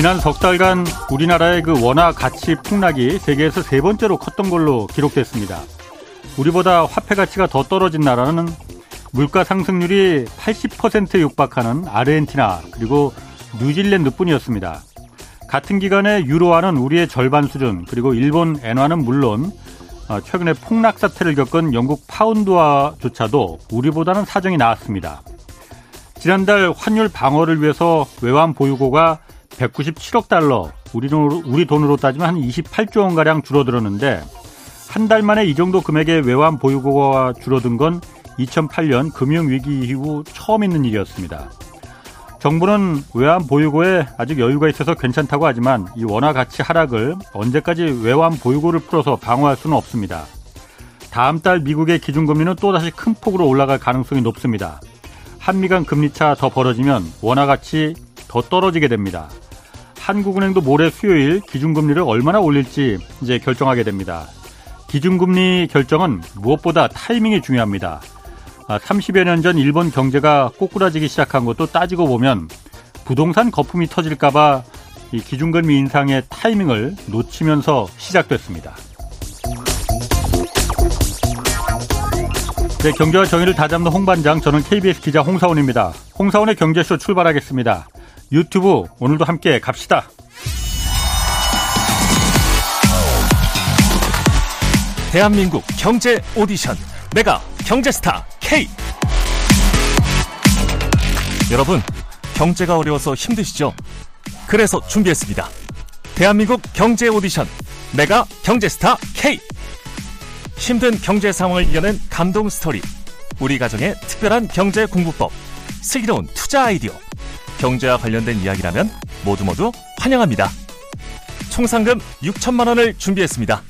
지난 석 달간 우리나라의 그 원화 가치 폭락이 세계에서 세 번째로 컸던 걸로 기록됐습니다. 우리보다 화폐 가치가 더 떨어진 나라는 물가 상승률이 80%에 육박하는 아르헨티나 그리고 뉴질랜드뿐이었습니다. 같은 기간에 유로화는 우리의 절반 수준 그리고 일본 엔화는 물론 어, 최근에 폭락 사태를 겪은 영국 파운드화조차도 우리보다는 사정이 나았습니다. 지난달 환율 방어를 위해서 외환 보유고가 197억 달러, 우리 돈으로, 우리 돈으로 따지면 한 28조 원가량 줄어들었는데 한 달 만에 이 정도 금액의 외환 보유고가 줄어든 건 2008년 금융위기 이후 처음 있는 일이었습니다. 정부는 외환 보유고에 아직 여유가 있어서 괜찮다고 하지만 이 원화 가치 하락을 언제까지 외환 보유고를 풀어서 방어할 수는 없습니다. 다음 달 미국의 기준금리는 또다시 큰 폭으로 올라갈 가능성이 높습니다. 한미 간 금리차 더 벌어지면 원화 가치 더 떨어지게 됩니다. 한국은행도 모레 수요일 기준금리를 얼마나 올릴지 이제 결정하게 됩니다. 기준금리 결정은 무엇보다 타이밍이 중요합니다. 30여 아, 년전 일본 경제가 꼬꾸라지기 시작한 것도 따지고 보면 부동산 거품이 터질까봐 이 기준금리 인상의 타이밍을 놓치면서 시작됐습니다. 네, 경제와 정의를 다잡는 홍반장, 저는 KBS 기자 홍사원입니다. 홍사원의 경제쇼 출발하겠습니다. 유튜브 오늘도 함께 갑시다. 대한민국 경제 오디션 메가 경제스타 K 여러분 경제가 어려워서 힘드시죠? 그래서 준비했습니다. 대한민국 경제 오디션 메가 경제스타 K 힘든 경제 상황을 이겨낸 감동 스토리 우리 가정의 특별한 경제 공부법 슬기로운 투자 아이디어 경제와 관련된 이야기라면 모두 모두 환영합니다. 총 상금 6천만 원을 준비했습니다.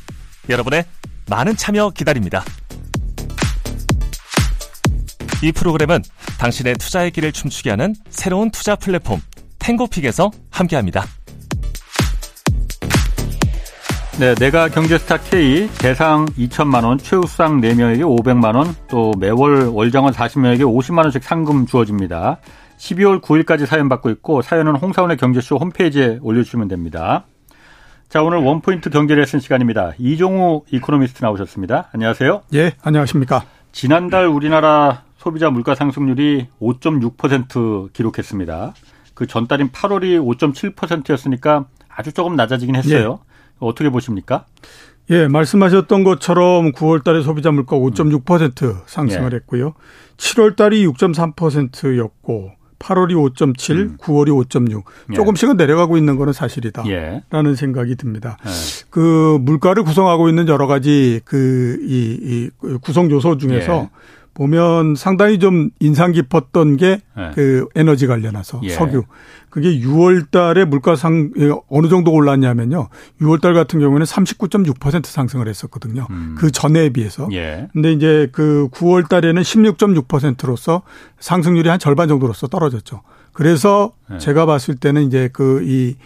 여러분의 많은 참여 기다립니다. 이 프로그램은 당신의 투자의 길을 춤추게 하는 새로운 투자 플랫폼 탱고픽에서 함께합니다. 네, 내가 경제스타 K 대상 2천만 원, 최우수상 4명에게 500만 원, 또 매월 월장원 40명에게 50만 원씩 상금 주어집니다. 12월 9일까지 사연 받고 있고 사연은 홍사훈의 경제쇼 홈페이지에 올려주시면 됩니다. 자, 오늘 원포인트 경제 레슨 시간입니다. 이종우 이코노미스트 나오셨습니다. 안녕하세요. 예, 안녕하십니까. 지난달 우리나라 소비자 물가 상승률이 5.6% 기록했습니다. 그 전달인 8월이 5.7%였으니까 아주 조금 낮아지긴 했어요. 예. 어떻게 보십니까? 예, 말씀하셨던 것처럼 9월 달에 소비자 물가 5.6% 상승을 예. 했고요. 7월 달이 6.3%였고 8월이 5.7, 음. 9월이 5.6. 예. 조금씩은 내려가고 있는 거는 사실이다. 예. 라는 생각이 듭니다. 예. 그 물가를 구성하고 있는 여러 가지 그, 이, 이 구성 요소 중에서 예. 보면 상당히 좀 인상 깊었던 게그 네. 에너지 관련해서 예. 석유. 그게 6월 달에 물가 상 어느 정도 올랐냐면요. 6월 달 같은 경우에는 39.6% 상승을 했었거든요. 음. 그 전에 비해서. 예. 근데 이제 그 9월 달에는 16.6%로서 상승률이 한 절반 정도로서 떨어졌죠. 그래서 예. 제가 봤을 때는 이제 그 이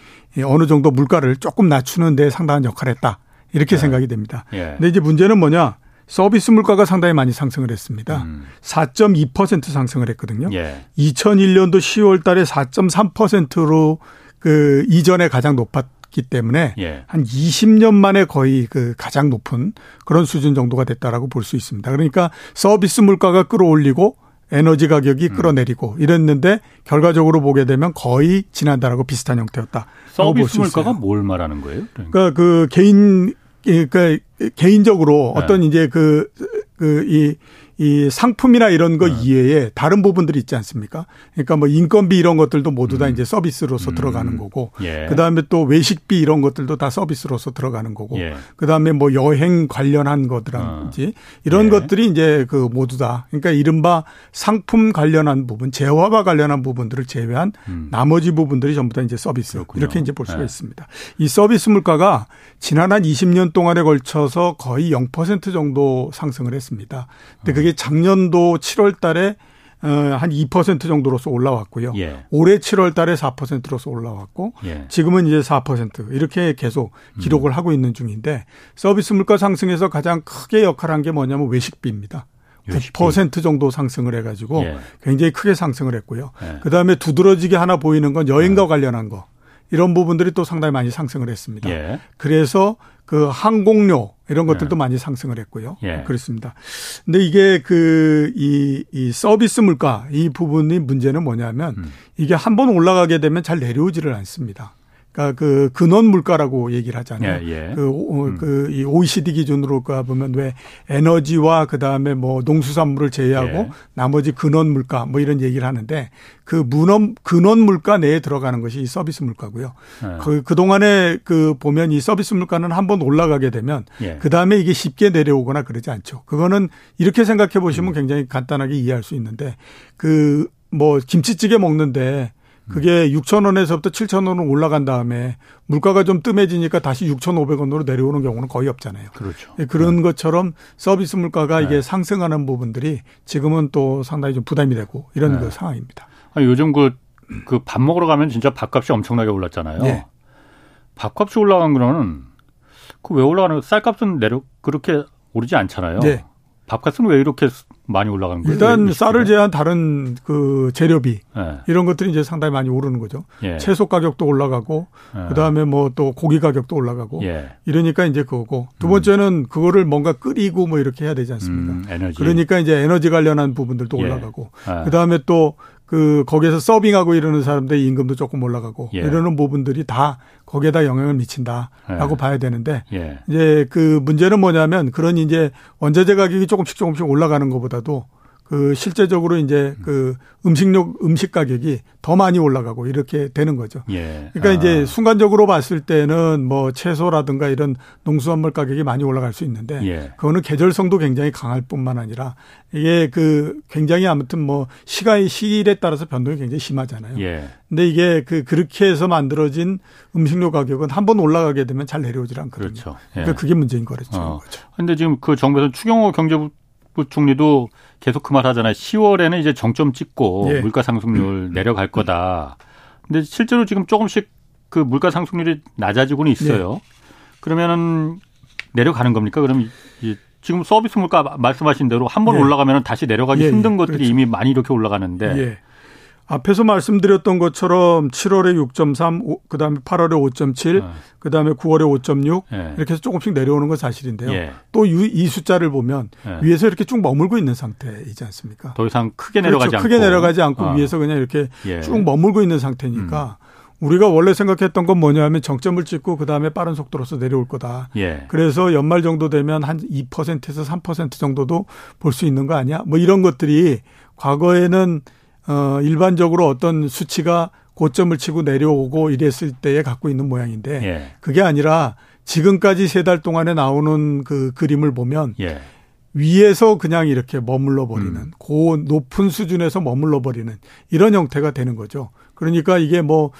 어느 정도 물가를 조금 낮추는 데 상당한 역할을 했다. 이렇게 예. 생각이 됩니다. 예. 근데 이제 문제는 뭐냐? 서비스 물가가 상당히 많이 상승을 했습니다. 음. 4.2% 상승을 했거든요. 예. 2001년도 10월 달에 4.3%로 그 이전에 가장 높았기 때문에 예. 한 20년 만에 거의 그 가장 높은 그런 수준 정도가 됐다라고 볼 수 있습니다. 그러니까 서비스 물가가 끌어올리고 에너지 가격이 음. 끌어내리고 이랬는데 결과적으로 보게 되면 거의 지난달하고 비슷한 형태였다. 서비스 물가가 뭘 말하는 거예요? 그러니까, 그러니까 그 개인 그러니까 개인적으로 네. 어떤 이제 그, 그, 이, 이 상품이나 이런 거 네. 이외에 다른 부분들이 있지 않습니까? 그러니까 뭐 인건비 이런 것들도 모두 다 음. 이제 서비스로서 음. 들어가는 거고, 예. 그 다음에 또 외식비 이런 것들도 다 서비스로서 들어가는 거고, 예. 그 다음에 뭐 여행 관련한 것들한지 어. 이런 예. 것들이 이제 그 모두 다, 그러니까 이른바 상품 관련한 부분, 재화와 관련한 부분들을 제외한 음. 나머지 부분들이 전부 다 이제 서비스 그렇군요. 이렇게 이제 볼 수가 예. 있습니다. 이 서비스 물가가 지난 한 20년 동안에 걸쳐서 거의 0% 정도 상승을 했습니다. 근데 그게 작년도 7월 달에 어, 한2% 정도로서 올라왔고요. 예. 올해 7월 달에 4%로서 올라왔고 예. 지금은 이제 4% 이렇게 계속 기록을 음. 하고 있는 중인데 서비스 물가 상승에서 가장 크게 역할한 게 뭐냐면 외식비입니다. 9% 정도 상승을 해가지고 예. 굉장히 크게 상승을 했고요. 예. 그 다음에 두드러지게 하나 보이는 건 여행과 예. 관련한 거. 이런 부분들이 또 상당히 많이 상승을 했습니다. 예. 그래서 그 항공료 이런 것들도 네. 많이 상승을 했고요. 예. 그렇습니다. 근데 이게 그, 이, 이 서비스 물가 이 부분이 문제는 뭐냐면 음. 이게 한 번 올라가게 되면 잘 내려오지를 않습니다. 그러니까 그 근원 물가라고 얘기를 하잖아요. 예, 예. 그, 오- 음. 그, 이 OECD 기준으로 가 보면 왜 에너지와 그 다음에 뭐 농수산물을 제외하고 예. 나머지 근원 물가 뭐 이런 얘기를 하는데 그 문원, 근원 물가 내에 들어가는 것이 이 서비스 물가고요. 예. 그, 그동안에 그 보면 이 서비스 물가는 한번 올라가게 되면 예. 그 다음에 이게 쉽게 내려오거나 그러지 않죠. 그거는 이렇게 생각해 보시면 음. 굉장히 간단하게 이해할 수 있는데 그 뭐 김치찌개 먹는데 그게 6천 원에서부터 7천 원으로 올라간 다음에 물가가 좀 뜸해지니까 다시 6,500원으로 내려오는 경우는 거의 없잖아요. 그렇죠. 예, 그런 것처럼 서비스 물가가 네. 이게 상승하는 부분들이 지금은 또 상당히 좀 부담이 되고 이런 네. 그 상황입니다. 아니, 요즘 그, 그 밥 먹으러 가면 진짜 밥값이 엄청나게 올랐잖아요. 예. 밥값이 올라간 거는 그 왜 올라가는 거 쌀값은 내려 그렇게 오르지 않잖아요. 네. 밥값은 왜 이렇게 많이 올라가는 거예요? 일단 왜 쌀을? 제한 다른 그 재료비 예. 이런 것들이 이제 상당히 많이 오르는 거죠. 예. 채소 가격도 올라가고 예. 그다음에 뭐 또 고기 가격도 올라가고 예. 이러니까 이제 그거고 두 번째는 그거를 뭔가 끓이고 뭐 이렇게 해야 되지 않습니까? 음, 에너지. 그러니까 이제 에너지 관련한 부분들도 예. 올라가고 예. 그다음에 또그 거기에서 서빙하고 이러는 사람들 임금도 조금 올라가고 예. 이러는 부분들이 다 거기에다 영향을 미친다라고 예. 봐야 되는데 예. 이제 그 문제는 뭐냐면 그런 이제 원자재 가격이 조금씩 조금씩 올라가는 것보다도 그 실제적으로 이제 그 음식료 음식 가격이 더 많이 올라가고 이렇게 되는 거죠. 예. 그러니까 아. 이제 순간적으로 봤을 때는 뭐 채소라든가 이런 농수산물 가격이 많이 올라갈 수 있는데 예. 그거는 계절성도 굉장히 강할 뿐만 아니라 이게 그 굉장히 아무튼 뭐 시간의 시일에 따라서 변동이 굉장히 심하잖아요. 예. 근데 이게 그 그렇게 해서 만들어진 음식료 가격은 한 번 올라가게 되면 잘 내려오질 않거든요. 그렇죠. 예. 그러니까 그게 문제인 거죠. 어. 근데 지금 그 정부에서 추경호 경제부 총리도 계속 그 말 하잖아요. 10월에는 이제 정점 찍고 예. 물가 상승률 내려갈 거다. 근데 실제로 지금 조금씩 그 물가 상승률이 낮아지고는 있어요. 그러면은 내려가는 겁니까? 그럼 이- 이 지금 서비스 물가 마- 말씀하신 대로 한번 예. 올라가면 다시 내려가기 예, 예. 힘든 것들이 그렇죠. 이미 많이 이렇게 올라가는데 예. 앞에서 말씀드렸던 것처럼 7월에 6.3, 오- 그다음에 8월에 5.7, 어. 그다음에 9월에 5.6 예. 이렇게 해서 조금씩 내려오는 건 사실인데요. 예. 또이 숫자를 보면 예. 위에서 이렇게 쭉 머물고 있는 상태이지 않습니까? 더 이상 크게 내려가지 그렇죠. 않고 크게 내려가지 않고 어. 위에서 그냥 이렇게 예. 쭉 머물고 있는 상태니까 우리가 원래 생각했던 건 뭐냐면 정점을 찍고 그다음에 빠른 속도로서 내려올 거다. 예. 그래서 연말 정도 되면 한 2%에서 3% 정도도 볼 수 있는 거 아니야? 뭐 이런 것들이 과거에는 어 일반적으로 어떤 수치가 고점을 치고 내려오고 이랬을 때에 갖고 있는 모양인데 예. 그게 아니라 지금까지 세 달 동안에 나오는 그 그림을 보면 예. 위에서 그냥 이렇게 머물러 버리는 음. 고 높은 수준에서 머물러 버리는 이런 형태가 되는 거죠. 그러니까 이게 뭐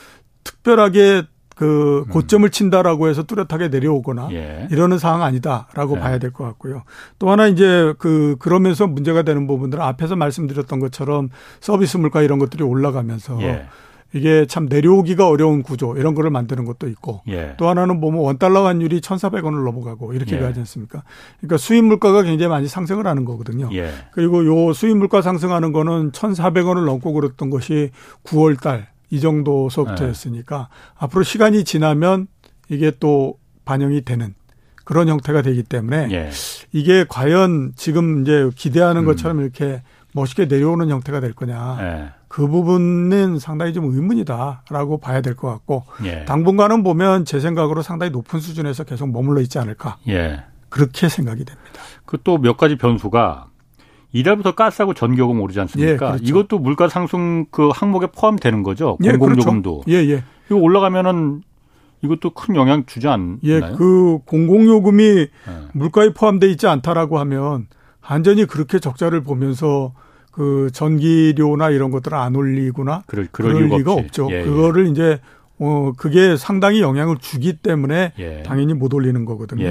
특별하게 그 고점을 친다라고 해서 뚜렷하게 내려오거나 음. 예. 이러는 상황 아니다라고 네. 봐야 될 것 같고요. 또 하나 이제 그 그러면서 문제가 되는 부분들은 앞에서 말씀드렸던 것처럼 서비스 물가 이런 것들이 올라가면서 예. 이게 참 내려오기가 어려운 구조 이런 거를 만드는 것도 있고 예. 또 하나는 보면 원달러 환율이 1,400원을 넘어가고 이렇게 예. 가지 않습니까? 그러니까 수입 물가가 굉장히 많이 상승을 하는 거거든요. 예. 그리고 요 수입 물가 상승하는 거는 1,400원을 넘고 그랬던 것이 9월 달 이 정도서부터였으니까 앞으로 시간이 지나면 이게 또 반영이 되는 그런 형태가 되기 때문에 예. 이게 과연 지금 이제 기대하는 음. 것처럼 이렇게 멋있게 내려오는 형태가 될 거냐. 예. 그 부분은 상당히 좀 의문이다라고 봐야 될 것 같고 예. 당분간은 보면 제 생각으로 상당히 높은 수준에서 계속 머물러 있지 않을까 예. 그렇게 생각이 됩니다. 그 또 몇 가지 변수가 이달부터 가스하고 전기요금 오르지 않습니까? 예, 그렇죠. 이것도 물가 상승 그 항목에 포함되는 거죠. 예, 공공요금도. 그렇죠. 예, 예. 이거 올라가면은 이것도 큰 영향 주지 않나요? 예, 그 공공요금이 예. 물가에 포함되어 있지 않다라고 하면 완전히 그렇게 적자를 보면서 그 전기료나 이런 것들을 안 올리거나 그럴, 그럴, 그럴 이유가 리가 없지. 없죠. 예, 예. 그거를 이제 어 그게 상당히 영향을 주기 때문에 예. 당연히 못 올리는 거거든요.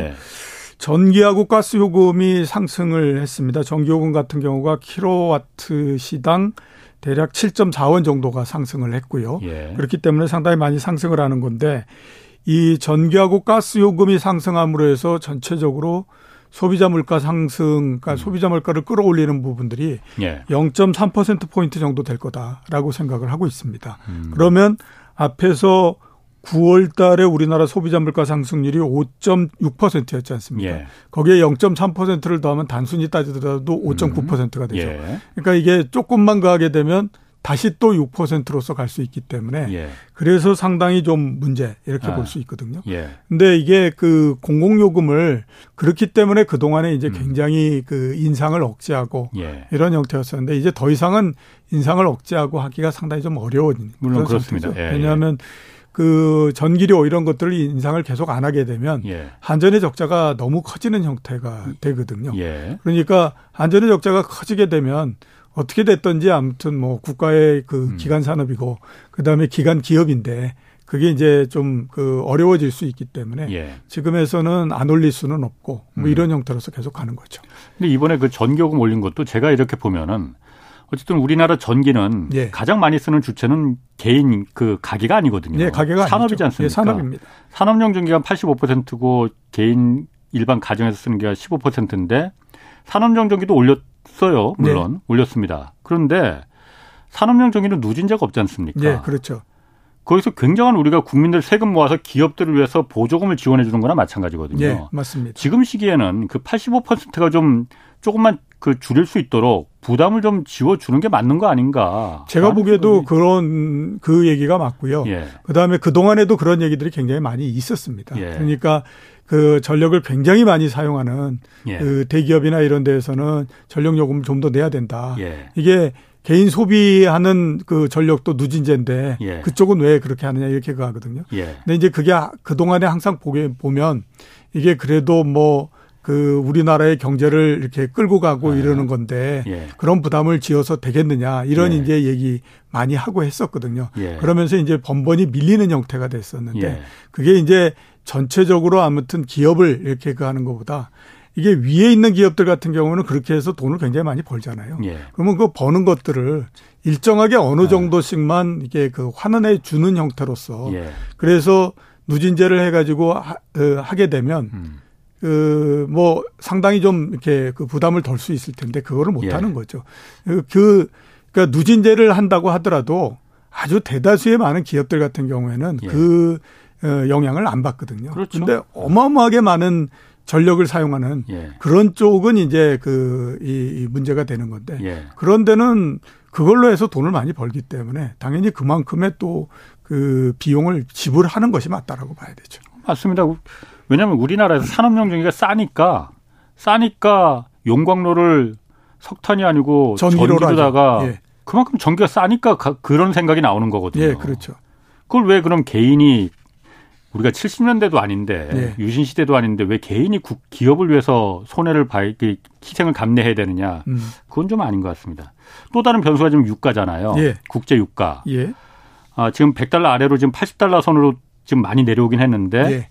예. 전기하고 가스 요금이 상승을 했습니다. 전기 요금 같은 경우가 킬로와트 시당 대략 7.4원 정도가 상승을 했고요. 예. 그렇기 때문에 상당히 많이 상승을 하는 건데 이 전기하고 가스 요금이 상승함으로 해서 전체적으로 소비자 물가 상승, 그러니까 소비자 물가를 끌어올리는 부분들이 예. 0.3% 포인트 정도 될 거다라고 생각을 하고 있습니다. 음. 그러면 앞에서 9월 달에 우리나라 소비자 물가 상승률이 5.6%였지 않습니까? 예. 거기에 0.3%를 더하면 단순히 따지더라도 5.9%가 되죠. 예. 그러니까 이게 조금만 가게 되면 다시 또 6%로서 갈 수 있기 때문에 예. 그래서 상당히 좀 문제 이렇게 아. 볼수 있거든요. 예. 근데 이게 그 공공요금을 그렇기 때문에 그동안에 이제 음. 굉장히 그 인상을 억제하고 예. 이런 형태였었는데 이제 더 이상은 인상을 억제하고 하기가 상당히 좀 어려운 물론 그렇습니다. 예, 예. 왜냐하면 그 전기료 이런 것들을 인상을 계속 안 하게 되면 예. 한전의 적자가 너무 커지는 형태가 되거든요. 예. 그러니까 한전의 적자가 커지게 되면 어떻게 됐던지 아무튼 뭐 국가의 그 음. 기간 산업이고 그다음에 기간 기업인데 그게 이제 좀 그 어려워질 수 있기 때문에 예. 지금에서는 안 올릴 수는 없고 뭐 음. 이런 형태로서 계속 가는 거죠. 근데 이번에 그 전기요금 올린 것도 제가 이렇게 보면은 어쨌든 우리나라 전기는 예. 가장 많이 쓰는 주체는 개인 그 가게가 아니거든요. 예, 가게가 산업이지 아니죠. 않습니까? 예, 산업입니다. 산업용 전기가 85%고 개인 일반 가정에서 쓰는 게 15%인데 산업용 전기도 올렸어요. 물론 네. 올렸습니다. 그런데 산업용 전기는 누진제가 없지 않습니까? 네, 그렇죠. 거기서 굉장한 우리가 국민들 세금 모아서 기업들을 위해서 보조금을 지원해 주는 거나 마찬가지거든요. 네, 맞습니다. 지금 시기에는 그 85%가 좀 조금만 그 줄일 수 있도록 부담을 좀 지워주는 게 맞는 거 아닌가. 제가 보기에도 생각이... 그런 그 얘기가 맞고요. 예. 그 다음에 그 동안에도 그런 얘기들이 굉장히 많이 있었습니다. 예. 그러니까 그 전력을 굉장히 많이 사용하는 예. 그 대기업이나 이런 데에서는 전력 요금을 좀 더 내야 된다. 예. 이게 개인 소비하는 그 전력도 누진제인데 예. 그쪽은 왜 그렇게 하느냐 이렇게 가거든요. 예. 근데 이제 그게 그 동안에 항상 보게 보면 이게 그래도 뭐 그 우리나라의 경제를 이렇게 끌고 가고 아. 이러는 건데 예. 그런 부담을 지어서 되겠느냐 이런 예. 이제 얘기 많이 하고 했었거든요. 예. 그러면서 이제 번번이 밀리는 형태가 됐었는데 그게 이제 전체적으로 아무튼 기업을 이렇게 그 하는 것보다 이게 위에 있는 기업들 같은 경우는 그렇게 해서 돈을 굉장히 많이 벌잖아요. 예. 그러면 그 버는 것들을 일정하게 어느 네. 정도씩만 이게 그 환원해 주는 형태로서 예. 그래서 누진제를 해가지고 하, 어, 하게 되면 음. 그 뭐 상당히 좀 이렇게 그 부담을 덜 수 있을 텐데 그거를 못 예. 하는 거죠. 그, 그 그러니까 누진제를 한다고 하더라도 아주 대다수의 많은 기업들 같은 경우에는 예. 그 어, 영향을 안 받거든요. 그렇죠. 근데 어마어마하게 많은 전력을 사용하는 예. 그런 쪽은 이제 그, 이, 이 문제가 되는 건데 예. 그런 데는 그걸로 해서 돈을 많이 벌기 때문에 당연히 그만큼의 또 그 비용을 지불하는 것이 맞다라고 봐야 되죠. 맞습니다. 왜냐하면 우리나라에서 산업용 전기가 싸니까 싸니까 용광로를 석탄이 아니고 전기로다가 예. 그만큼 전기가 싸니까 그런 생각이 나오는 거거든요. 예, 그렇죠. 그걸 왜 그럼 개인이 우리가 70년대도 아닌데 네. 유신 시대도 아닌데 왜 개인이 국, 기업을 위해서 손해를 봐 희생을 감내해야 되느냐 음. 그건 좀 아닌 것 같습니다. 또 다른 변수가 지금 유가잖아요. 예. 국제 유가. 예. 아, 지금 100달러 아래로 지금 80달러 선으로 지금 많이 내려오긴 했는데 예.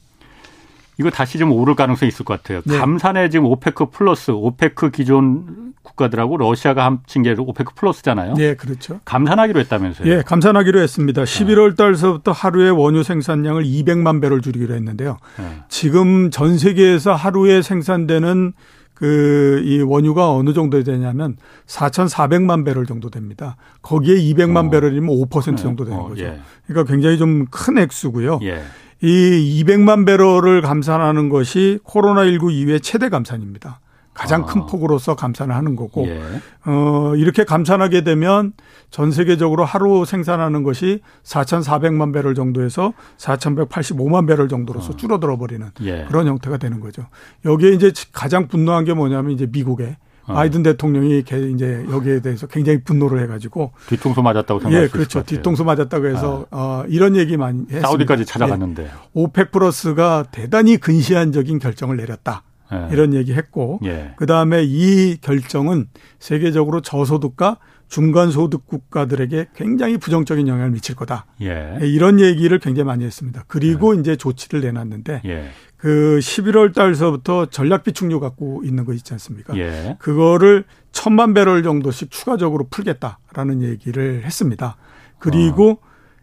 이거 다시 좀 오를 가능성이 있을 것 같아요. 네. 감산에 지금 오페크 플러스, 오페크 기존 국가들하고 러시아가 합친 게 오페크 플러스잖아요. 네, 그렇죠. 감산하기로 했다면서요? 예, 감산하기로 했습니다. 11월 달서부터 하루에 원유 생산량을 200만 배럴 줄이기로 했는데요. 네. 지금 전 세계에서 하루에 생산되는 그이 원유가 어느 정도 되냐면 4,400만 배럴 정도 됩니다. 거기에 200만 어. 배럴이면 5% 정도 되는 어, 거죠. 예. 그러니까 굉장히 좀 큰 액수고요. 예. 이 200만 배럴을 감산하는 것이 코로나19 이후에 최대 감산입니다. 가장 아. 큰 폭으로서 감산을 하는 거고, 예. 어, 이렇게 감산하게 되면 전 세계적으로 하루 생산하는 것이 4,400만 배럴 정도에서 4,185만 배럴 정도로서 어. 줄어들어 버리는 예. 그런 형태가 되는 거죠. 여기에 이제 가장 분노한 게 뭐냐면 이제 미국의 어. 바이든 대통령이 이제 여기에 대해서 굉장히 분노를 해가지고 뒤통수 맞았다고 생각할 예, 그렇죠. 뒤통수 맞았다고 해서 아. 어, 이런 얘기 많이 했습니다. 사우디까지 찾아갔는데 예. 오펙 플러스가 대단히 근시안적인 결정을 내렸다. 예. 이런 얘기했고 예. 그 다음에 이 결정은 세계적으로 저소득과 중간소득 국가들에게 굉장히 부정적인 영향을 미칠 거다. 예. 예 이런 얘기를 굉장히 많이 했습니다. 그리고 예. 이제 조치를 내놨는데 예. 그 11월 달서부터 전략 비축유 갖고 있는 거 있지 않습니까? 예. 그거를 천만 배럴 정도씩 추가적으로 풀겠다라는 얘기를 했습니다. 그리고 어.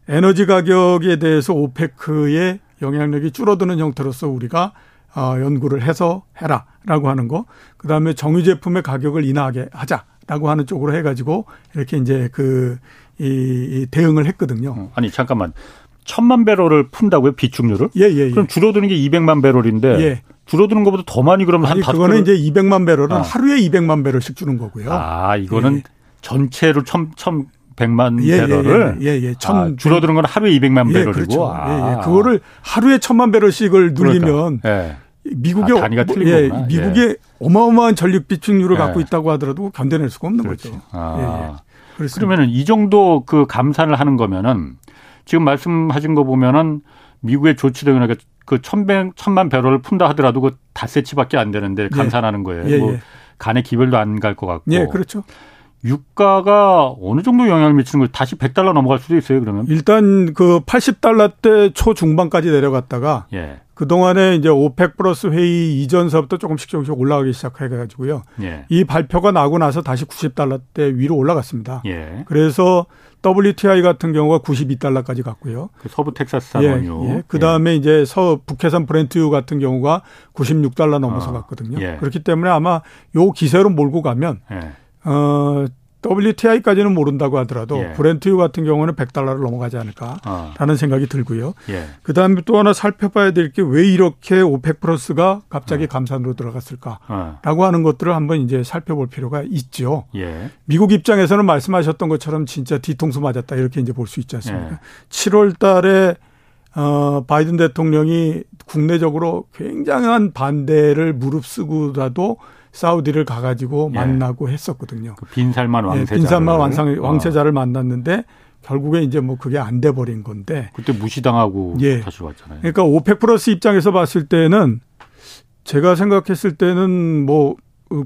에너지 가격에 대해서 오페크의 영향력이 줄어드는 형태로서 우리가 어, 연구를 해서 해라라고 하는 거. 그다음에 정유 제품의 가격을 인하하게 하자. 라고 하는 쪽으로 해가지고 이렇게 이제 그, 이, 이 대응을 했거든요. 아니, 잠깐만. 천만 배럴을 푼다고요 비축률을? 예, 예, 예. 그럼 줄어드는 게 200만 배럴인데 예. 줄어드는 것보다 더 많이 그러면 아니, 한 그거는 배럴... 이제 200만 배럴은 아. 하루에 200만 배럴씩 주는 거고요. 아 이거는 예. 전체로 천, 천 100만 예, 배럴을 예, 예, 예. 천, 아, 줄어드는 건 하루에 200만 예, 배럴이고 그렇죠. 아. 예, 예. 그거를 하루에 천만 배럴씩을 눌리면 그러니까. 예. 미국의 아, 단위가 틀린 예, 미국의 예. 어마어마한 전력 비축률을 갖고 있다고 하더라도 견뎌낼 수가 없는 그렇지. 거죠. 아. 예, 예. 그러면은 이 정도 그 감산을 하는 거면은 지금 말씀하신 거 보면은 미국의 조치 등은 그 천백 천만 배럴을 푼다 하더라도 그 닷새치밖에 안 되는데 예. 감산하는 거예요. 예, 뭐 간의 기별도 안 갈 것 같고. 예, 그렇죠. 유가가 어느 정도 영향을 미치는 거예요? 다시 100달러 넘어갈 수도 있어요, 그러면? 일단 그 80달러 대 초중반까지 내려갔다가 예. 그동안에 이제 오펙 플러스 회의 이전서부터 조금씩 조금씩 올라가기 시작해 가지고요. 예. 이 발표가 나고 나서 다시 90달러 대 위로 올라갔습니다. 예. 그래서 WTI 같은 경우가 92달러까지 갔고요. 그 서부 텍사스산 예, 원유. 예. 그다음에 예. 이제 서 북해산 브렌트유 같은 경우가 96달러 넘어서 어. 갔거든요. 예. 그렇기 때문에 아마 요 기세로 몰고 가면 예. 어 WTI까지는 모른다고 하더라도 예. 브렌트유 같은 경우는 100달러를 넘어가지 않을까라는 어. 생각이 들고요. 예. 그다음에 또 하나 살펴봐야 될 게 왜 이렇게 오펙 플러스가 갑자기 어. 감산으로 들어갔을까라고 어. 하는 것들을 한번 이제 살펴볼 필요가 있죠. 예. 미국 입장에서는 말씀하셨던 것처럼 진짜 뒤통수 맞았다 이렇게 이제 볼 수 있지 않습니까? 7월 예. 달에 어, 바이든 대통령이 국내적으로 굉장한 반대를 무릅쓰고라도 사우디를 가가지고 예. 만나고 했었거든요. 그 빈살만 왕세자. 예, 빈살만 왕상, 왕세자를 어. 만났는데 결국에 이제 뭐 그게 안 돼 버린 건데. 그때 무시당하고 예. 다시 왔잖아요. 그러니까 오펙 플러스 입장에서 봤을 때는 제가 생각했을 때는 뭐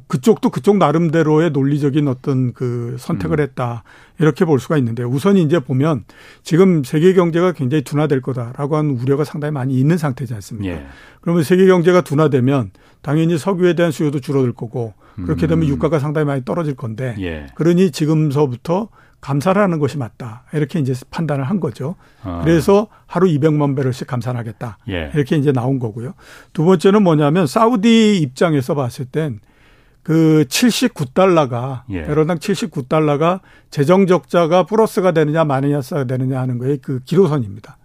그쪽도 그쪽 나름대로의 논리적인 어떤 그 선택을 음. 했다. 이렇게 볼 수가 있는데 우선 이제 보면 지금 세계 경제가 굉장히 둔화될 거다라고 하는 우려가 상당히 많이 있는 상태지 않습니까? 예. 그러면 세계 경제가 둔화되면 당연히 석유에 대한 수요도 줄어들 거고 그렇게 되면 음. 유가가 상당히 많이 떨어질 건데 예. 그러니 지금서부터 감산하는 것이 맞다. 이렇게 이제 판단을 한 거죠. 아. 그래서 하루 200만 배럴씩 감산하겠다. 예. 이렇게 이제 나온 거고요. 두 번째는 뭐냐면 사우디 입장에서 봤을 땐 그 79달러가 예. 배럴당 79달러가 재정 적자가 플러스가 되느냐 마이너스가 되느냐 하는 거의 그 기로선입니다.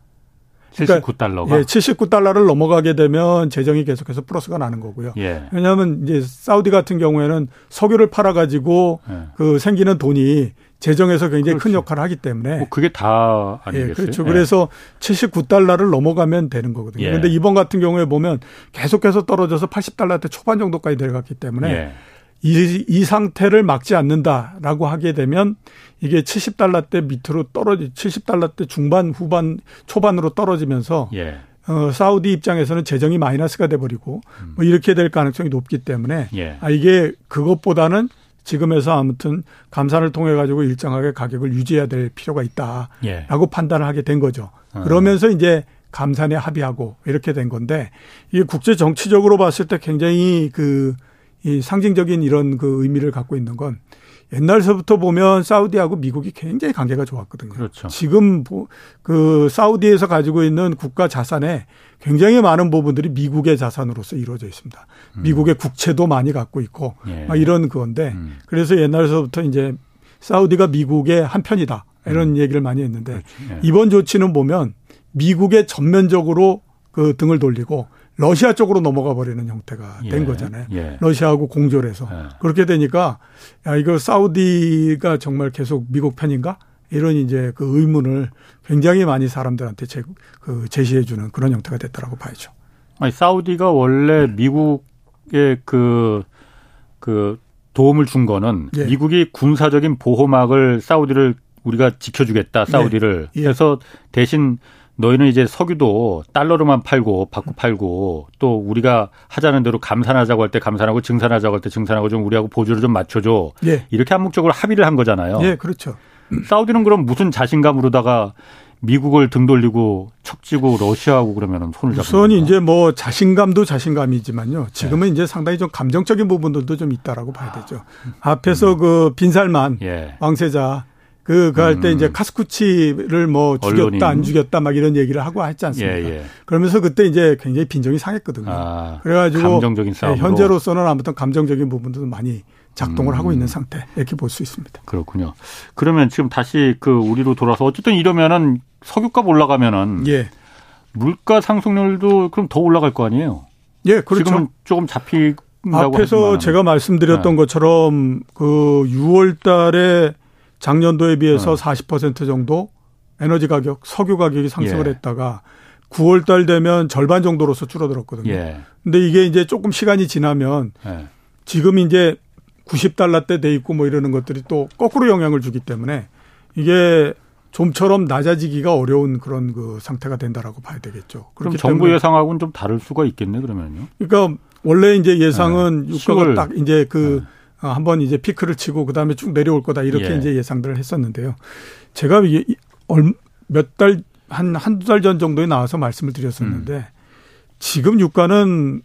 79달러가 그러니까 예, 79달러를 넘어가게 되면 재정이 계속해서 플러스가 나는 거고요. 예. 왜냐하면 이제 사우디 같은 경우에는 석유를 팔아 가지고 예. 그 생기는 돈이 재정에서 굉장히 그렇지. 큰 역할을 하기 때문에 뭐 그게 다 아니겠어요? 예, 그렇죠. 예. 그래서 79달러를 넘어가면 되는 거거든요. 그런데 예. 이번 같은 경우에 보면 계속해서 떨어져서 80달러 대 초반 정도까지 내려갔기 때문에 예. 이, 이 상태를 막지 않는다라고 하게 되면 이게 70달러대 밑으로 떨어지 70달러대 중반 후반 초반으로 떨어지면서 예. 어, 사우디 입장에서는 재정이 마이너스가 돼 버리고 음. 뭐 이렇게 될 가능성이 높기 때문에 예. 아 이게 그것보다는 지금에서 아무튼 감산을 통해 가지고 일정하게 가격을 유지해야 될 필요가 있다라고 예. 판단을 하게 된 거죠. 어. 그러면서 이제 감산에 합의하고 이렇게 된 건데 이게 국제 정치적으로 봤을 때 굉장히 그 이 상징적인 이런 그 의미를 갖고 있는 건 옛날서부터 보면 사우디하고 미국이 굉장히 관계가 좋았거든요. 그렇죠. 지금 그 사우디에서 가지고 있는 국가 자산에 굉장히 많은 부분들이 미국의 자산으로서 이루어져 있습니다. 음. 미국의 국채도 많이 갖고 있고 예. 막 이런 그건데 음. 그래서 옛날서부터 이제 사우디가 미국의 한 편이다 이런 음. 얘기를 많이 했는데 예. 이번 조치는 보면 미국의 전면적으로 그 등을 돌리고 러시아 쪽으로 넘어가 버리는 형태가 된 예. 거잖아요. 예. 러시아하고 공조해서 예. 그렇게 되니까 야 이거 사우디가 정말 계속 미국 편인가? 이런 이제 그 의문을 굉장히 많이 사람들한테 제, 그 제시해 주는 그런 형태가 됐다라고 봐야죠. 아니 사우디가 원래 네. 미국의 그, 그 도움을 준 거는 예. 미국이 군사적인 보호막을 사우디를 우리가 지켜주겠다 사우디를 네. 그래서 대신 너희는 이제 석유도 달러로만 팔고 받고 팔고 또 우리가 하자는 대로 감산하자고 할 때 감산하고 증산하자고 할 때 증산하고 좀 우리하고 보조를 좀 맞춰줘. 예. 이렇게 암묵적으로 합의를 한 거잖아요. 예, 그렇죠. 사우디는 그럼 무슨 자신감으로다가 미국을 등 돌리고 척지고 러시아하고 그러면 손을 잡는 우선 이제 뭐 자신감도 자신감이지만요. 지금은 네. 이제 상당히 좀 감정적인 부분들도 좀 있다라고 봐야 되죠. 앞에서 음. 그 빈살만 예. 왕세자 그, 그 할때 이제 음. 카스쿠치를 뭐 죽였다, 언론인. 안 죽였다 막 이런 얘기를 하고 했지 않습니까? 예, 예. 그러면서 그때 이제 굉장히 빈정이 상했거든요. 아, 그래가지고 감정적인 싸움 현재로서는 아무튼 감정적인 부분도 많이 작동을 음. 하고 있는 상태 이렇게 볼 수 있습니다. 그렇군요. 그러면 지금 다시 그 우리로 돌아서 어쨌든 이러면은 석유값 올라가면은 예. 물가 상승률도 그럼 더 올라갈 거 아니에요? 예, 그렇죠. 지금은 조금 잡히 앞에서 제가 말씀드렸던 네. 것처럼 그 6월 달에 작년도에 비해서 네. 40% 정도 에너지 가격, 석유 가격이 상승을 예. 했다가 9월 달 되면 절반 정도로서 줄어들었거든요. 예. 근데 이게 이제 조금 시간이 지나면 예. 지금 이제 90달러대 돼 있고 뭐 이러는 것들이 또 거꾸로 영향을 주기 때문에 이게 좀처럼 낮아지기가 어려운 그런 그 상태가 된다라고 봐야 되겠죠. 그럼 정부 예상하고는 좀 다를 수가 있겠네 그러면요. 그러니까 원래 이제 예상은 네. 유가가 딱 이제 그 네. 한번 이제 피크를 치고 그 다음에 쭉 내려올 거다 이렇게 예. 이제 예상들을 했었는데요. 제가 몇달 한 한두 달 전 정도에 나와서 말씀을 드렸었는데 음. 지금 유가는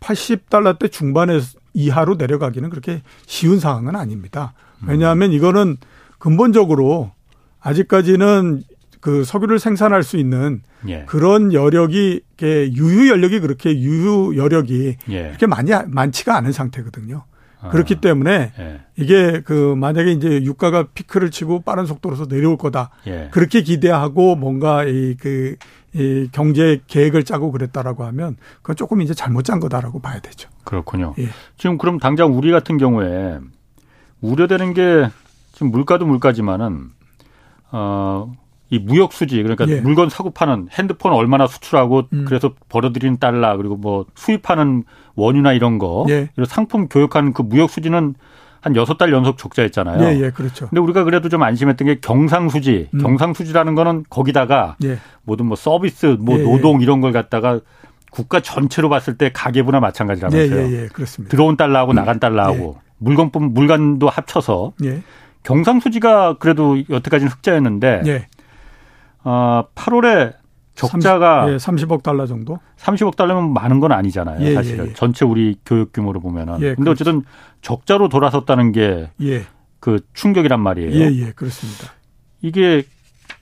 80달러 대 중반에 이하로 내려가기는 그렇게 쉬운 상황은 아닙니다. 음. 왜냐하면 이거는 근본적으로 아직까지는 그 석유를 생산할 수 있는 예. 그런 여력이 유유 여력이 그렇게 유유 여력이 예. 그렇게 많이 많지가 않은 상태거든요. 아. 그렇기 때문에 예. 이게 그 만약에 이제 유가가 피크를 치고 빠른 속도로서 내려올 거다. 예. 그렇게 기대하고 뭔가 이그 이 경제 계획을 짜고 그랬다라고 하면 그건 조금 이제 잘못 짠 거다라고 봐야 되죠. 그렇군요. 예. 지금 그럼 당장 우리 같은 경우에 우려되는 게 지금 물가도 물가지만은 어, 이 무역 수지 그러니까 예. 물건 사고 파는 핸드폰 얼마나 수출하고 음. 그래서 벌어들이는 달러 그리고 뭐 수입하는 원유나 이런 거 예. 그리고 상품 교역하는 그 무역 수지는 한 여섯 달 연속 적자였잖아요. 예, 예, 그렇죠. 근데 우리가 그래도 좀 안심했던 게 경상수지. 음. 경상수지라는 거는 거기다가 예. 모든 뭐 서비스, 뭐 예, 예. 노동 이런 걸 갖다가 국가 전체로 봤을 때 가계부나 마찬가지라면서요. 예, 예, 예, 그렇습니다. 들어온 달러하고 음. 나간 달러하고 물건뿐 물건도 합쳐서 경상수지가 그래도 여태까지는 흑자였는데 예. 어, 8월에 적자가 30, 예, 30억 달러 정도? 30억 달러면 많은 건 아니잖아요, 예, 사실은. 예, 예. 전체 우리 교육 규모로 보면은. 예, 근데 그렇죠. 어쨌든 적자로 돌아섰다는 게그 예. 충격이란 말이에요. 예, 예, 그렇습니다. 이게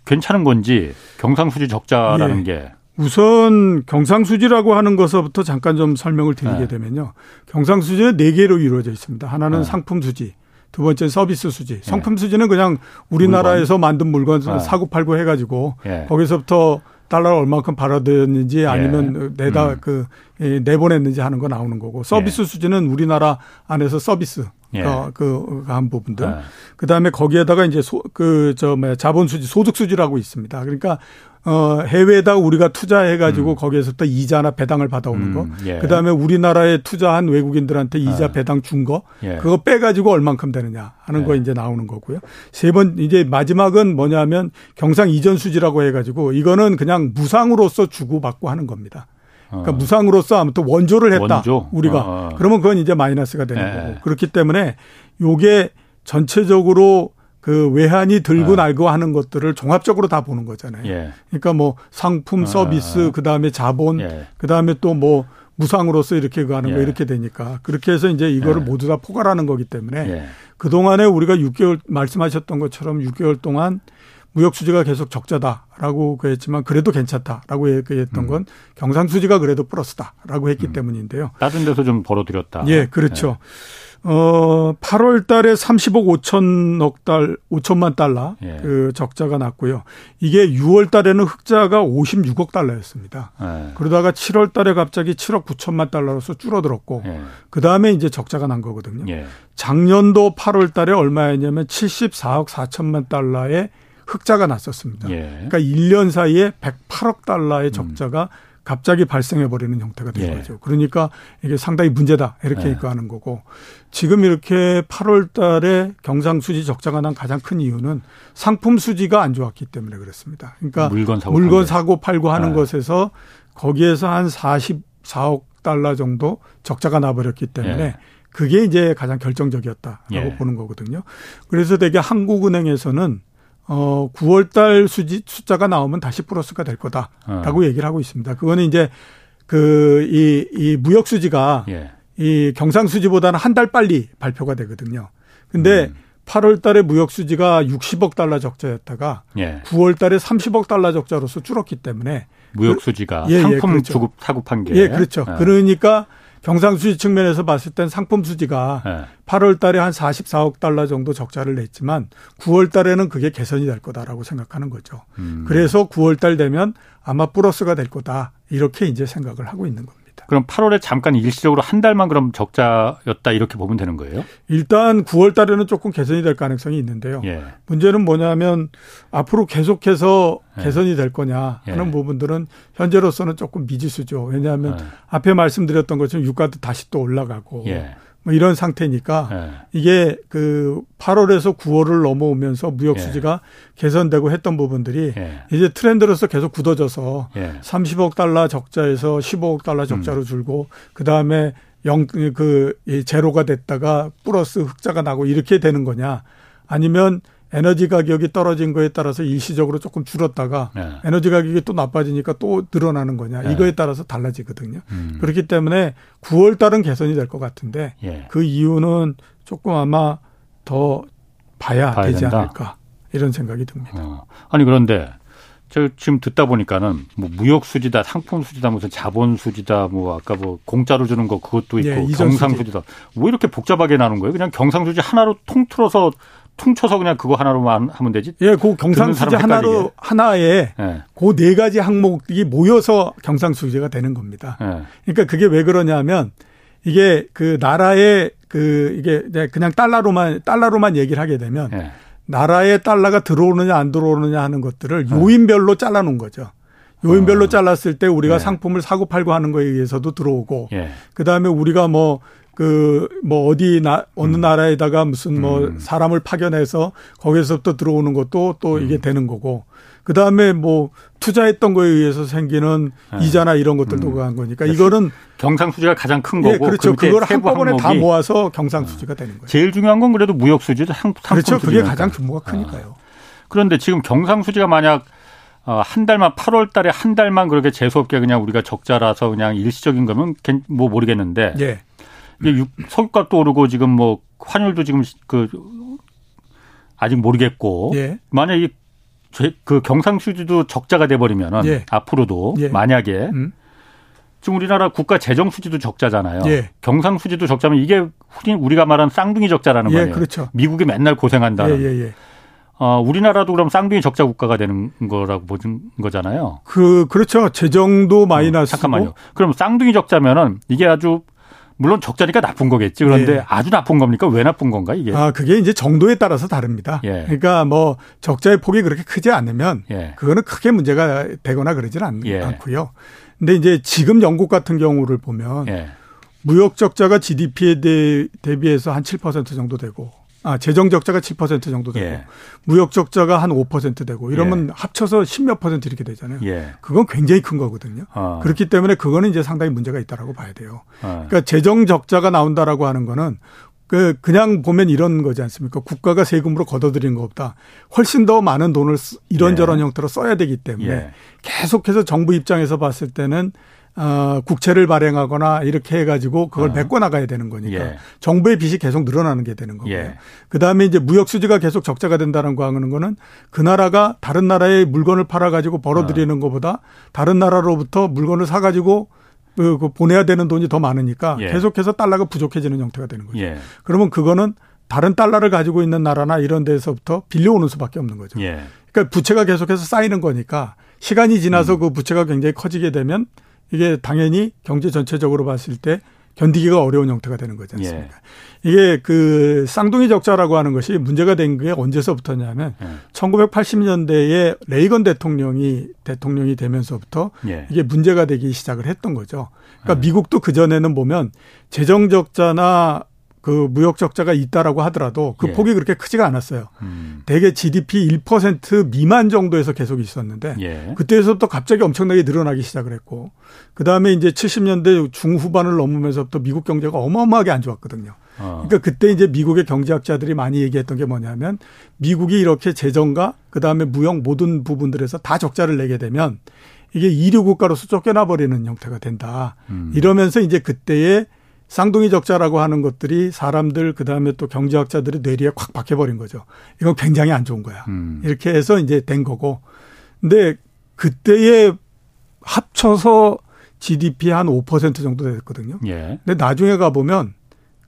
괜찮은 건지 경상수지 적자라는 게 우선 경상수지라고 하는 것부터 잠깐 좀 설명을 드리게 네. 되면요. 경상수지는 네 개로 이루어져 있습니다. 하나는 네. 상품 수지, 두 번째는 서비스 수지. 성품 네. 수지는 그냥 우리나라에서 물건. 만든 물건 네. 사고 팔고 해가지고 예. 거기서부터 달러를 얼마큼 벌어들였는지 예. 아니면 예. 내다 음. 그 내보냈는지 하는 거 나오는 거고 서비스 예. 수지는 우리나라 안에서 서비스 예. 그, 한 부분들. 예. 그 다음에 거기에다가 이제 소, 그, 저, 뭐, 자본 수지, 소득 수지라고 있습니다. 그러니까 어, 해외에다 우리가 투자해가지고 음. 거기에서부터 이자나 배당을 받아오는 거. 음, 예. 그 다음에 우리나라에 투자한 외국인들한테 이자 아. 배당 준 거. 예. 그거 빼가지고 얼만큼 되느냐 하는 예. 거 이제 나오는 거고요. 세 번, 이제 마지막은 뭐냐면 경상 이전 수지라고 해가지고 이거는 그냥 무상으로서 주고받고 하는 겁니다. 그러니까 어. 무상으로서 아무튼 원조를 했다. 원조? 우리가. 어. 그러면 그건 이제 마이너스가 되는 예. 거고. 그렇기 때문에 요게 전체적으로 그 외환이 들고 아. 날고 하는 것들을 종합적으로 다 보는 거잖아요. 예. 그러니까 뭐 상품, 아. 서비스, 아. 그 다음에 자본, 예. 그 다음에 또뭐 무상으로서 이렇게 가는 예. 거 이렇게 되니까 그렇게 해서 이제 이거를 예. 모두 다 포괄하는 거기 때문에 예. 그 동안에 우리가 6개월 말씀하셨던 것처럼 6개월 동안 무역 수지가 계속 적자다라고 그랬지만 그래도 괜찮다라고 얘기했던 음. 건 경상 수지가 그래도 플러스다라고 했기 음. 때문인데요. 다른 데서 좀 벌어들였다. 예, 그렇죠. 예. 어, 8월 달에 30억 5천억 달, 5천만 달러 예. 그 적자가 났고요. 이게 6월 달에는 흑자가 56억 달러였습니다. 예. 그러다가 7월 달에 갑자기 7억 9천만 달러로서 줄어들었고 예. 그 다음에 이제 적자가 난 거거든요. 예. 작년도 8월 달에 얼마였냐면 74억 4천만 달러의 흑자가 났었습니다. 예. 그러니까 1년 사이에 108억 달러의 적자가 음. 갑자기 발생해 버리는 형태가 된 예. 거죠. 그러니까 이게 상당히 문제다 이렇게 예. 하는 거고 지금 이렇게 8월 달에 경상 수지 적자가 난 가장 큰 이유는 상품 수지가 안 좋았기 때문에 그렇습니다. 그러니까 물건 사고, 물건 사고 팔고 하는 예. 것에서 거기에서 한 44억 달러 정도 적자가 나버렸기 때문에 예. 그게 이제 가장 결정적이었다라고 예. 보는 거거든요. 그래서 되게 한국은행에서는 어 9월 달 수지 숫자가 나오면 다시 플러스가 될 거다라고 어. 얘기를 하고 있습니다. 그거는 이제 그 이이 무역 수지가 예. 이 경상 수지보다는 한 달 빨리 발표가 되거든요. 근데 음. 8월 달에 무역 수지가 60억 달러 적자였다가 예. 9월 달에 30억 달러 적자로서 줄었기 때문에 무역 수지가 예, 예 상품 예, 그렇죠. 주급 사급한 게 예, 그렇죠. 예. 그러니까 경상 수지 측면에서 봤을 땐 상품 수지가 네. 8월 달에 한 44억 달러 정도 적자를 냈지만 9월 달에는 그게 개선이 될 거다라고 생각하는 거죠. 음. 그래서 9월 달 되면 아마 플러스가 될 거다. 이렇게 이제 생각을 하고 있는 겁니다. 그럼 8월에 잠깐 일시적으로 한 달만 그럼 적자였다 이렇게 보면 되는 거예요? 일단 9월 달에는 조금 개선이 될 가능성이 있는데요. 예. 문제는 뭐냐면 앞으로 계속해서 예. 개선이 될 거냐 하는 예. 부분들은 현재로서는 조금 미지수죠. 왜냐하면 예. 앞에 말씀드렸던 것처럼 유가도 다시 또 올라가고 예. 뭐 이런 상태니까 네. 이게 그 8월에서 9월을 넘어오면서 무역 수지가 예. 개선되고 했던 부분들이 예. 이제 트렌드로서 계속 굳어져서 예. 30억 달러 적자에서 15억 달러 적자로 음. 줄고 그다음에 영 그 제로가 됐다가 플러스 흑자가 나고 이렇게 되는 거냐 아니면 에너지 가격이 떨어진 거에 따라서 일시적으로 조금 줄었다가 네. 에너지 가격이 또 나빠지니까 또 늘어나는 거냐 네. 이거에 따라서 달라지거든요. 음. 그렇기 때문에 9월 달은 개선이 될 것 같은데 예. 그 이유는 조금 아마 더 봐야, 봐야 되지 된다? 않을까 이런 생각이 듭니다. 어. 아니 그런데 저 지금 듣다 보니까는 뭐 무역 수지다, 상품 수지다, 무슨 자본 수지다, 뭐 아까 뭐 공짜로 주는 거 그것도 있고 예, 경상 수지다. 왜 이렇게 복잡하게 나눈 거예요? 그냥 경상 수지 하나로 통틀어서 퉁쳐서 그냥 그거 하나로만 하면 되지. 예, 그 경상수지 하나로 하나에 예. 그네 가지 항목이 모여서 경상수지가 되는 겁니다. 예. 그러니까 그게 왜 그러냐면 이게 그 나라의 그 이게 그냥 달러로만 달러로만 얘기를 하게 되면 예. 나라의 달러가 들어오느냐 안 들어오느냐 하는 것들을 예. 요인별로 잘라 놓은 거죠. 요인별로 어. 잘랐을 때 우리가 예. 상품을 사고 팔고 하는 거에 의해서도 들어오고 예. 그다음에 우리가 뭐 그 뭐 어디 나 어느 음. 나라에다가 무슨 뭐 음. 사람을 파견해서 거기서부터 들어오는 것도 또 음. 이게 되는 거고 그 다음에 뭐 투자했던 거에 의해서 생기는 네. 이자나 이런 것들도 음. 한 거니까 이거는 경상수지가 가장 큰 거고 예, 그렇죠. 그 그걸 한꺼번에 다 모아서 경상수지가 되는 거예요. 제일 중요한 건 그래도 무역수지도 상, 그렇죠. 그게 가장 규모가 크니까요. 아. 그런데 지금 경상수지가 만약 어, 한 달만 8월 달에 한 달만 그렇게 재수 없게 그냥 우리가 적자라서 그냥 일시적인 거면 뭐 모르겠는데 예. 이게 석유값도 오르고 지금 뭐 환율도 지금 그 아직 모르겠고 예. 만약 에그 경상수지도 적자가 돼 버리면은 예. 앞으로도 예. 만약에 음. 지금 우리나라 국가 재정 수지도 적자잖아요. 예. 경상 수지도 적자면 이게 우리가 말하는 쌍둥이 적자라는 예, 거예요. 그렇죠. 미국이 맨날 고생한다는. 예, 예, 예. 어, 우리나라도 그럼 쌍둥이 적자 국가가 되는 거라고 보는 거잖아요. 그 그렇죠. 재정도 마이너스. 어, 잠깐만요. 그럼 쌍둥이 적자면은 이게 아주 물론 적자니까 나쁜 거겠지. 그런데 예. 아주 나쁜 겁니까? 왜 나쁜 건가 이게? 아 그게 이제 정도에 따라서 다릅니다. 예. 그러니까 뭐 적자의 폭이 그렇게 크지 않으면 예. 그거는 크게 문제가 되거나 그러지는 않, 예. 않고요. 근데 이제 지금 영국 같은 경우를 보면 예. 무역 적자가 GDP에 대비해서 한 7% 정도 되고 아, 재정 적자가 7% 정도 되고 예. 무역 적자가 한 5% 되고 이러면 예. 합쳐서 10몇 퍼센트 이렇게 되잖아요. 예. 그건 굉장히 큰 거거든요. 어. 그렇기 때문에 그거는 이제 상당히 문제가 있다라고 봐야 돼요. 어. 그러니까 재정 적자가 나온다라고 하는 거는 그 그냥 보면 이런 거지 않습니까? 국가가 세금으로 걷어들이는 것보다 훨씬 더 많은 돈을 이런저런 예. 형태로 써야 되기 때문에 예. 계속해서 정부 입장에서 봤을 때는 어, 국채를 발행하거나 이렇게 해가지고 그걸 어. 메꿔 나가야 되는 거니까 예. 정부의 빚이 계속 늘어나는 게 되는 거고요. 예. 그 다음에 이제 무역 수지가 계속 적자가 된다는 거 하는 거는 그 나라가 다른 나라에 물건을 팔아가지고 벌어들이는 어. 것보다 다른 나라로부터 물건을 사가지고 그, 그 보내야 되는 돈이 더 많으니까 예. 계속해서 달러가 부족해지는 형태가 되는 거죠. 예. 그러면 그거는 다른 달러를 가지고 있는 나라나 이런 데서부터 빌려오는 수밖에 없는 거죠. 예. 그러니까 부채가 계속해서 쌓이는 거니까 시간이 지나서 음. 그 부채가 굉장히 커지게 되면 이게 당연히 경제 전체적으로 봤을 때 견디기가 어려운 형태가 되는 거지 않습니까? 예. 이게 그 쌍둥이 적자라고 하는 것이 문제가 된 게 언제서부터냐면 예. 1980년대에 레이건 대통령이 대통령이 되면서부터 예. 이게 문제가 되기 시작을 했던 거죠. 그러니까 예. 미국도 그 전에는 보면 재정 적자나 그 무역 적자가 있다라고 하더라도 그 예. 폭이 그렇게 크지가 않았어요. 음. 대개 GDP 1% 미만 정도에서 계속 있었는데 예. 그때에서부터 갑자기 엄청나게 늘어나기 시작을 했고 그다음에 이제 70년대 중후반을 넘으면서부터 미국 경제가 어마어마하게 안 좋았거든요. 어. 그러니까 그때 이제 미국의 경제학자들이 많이 얘기했던 게 뭐냐면 미국이 이렇게 재정과 그다음에 무역 모든 부분들에서 다 적자를 내게 되면 이게 이류 국가로서 쫓겨나 버리는 형태가 된다. 음. 이러면서 이제 그때의 쌍둥이 적자라고 하는 것들이 사람들 그다음에 또 경제학자들의 뇌리에 콱 박혀버린 거죠. 이건 굉장히 안 좋은 거야. 음. 이렇게 해서 이제 된 거고. 근데 그때에 합쳐서 GDP 한 5% 정도 됐거든요. 예. 근데 나중에 가 보면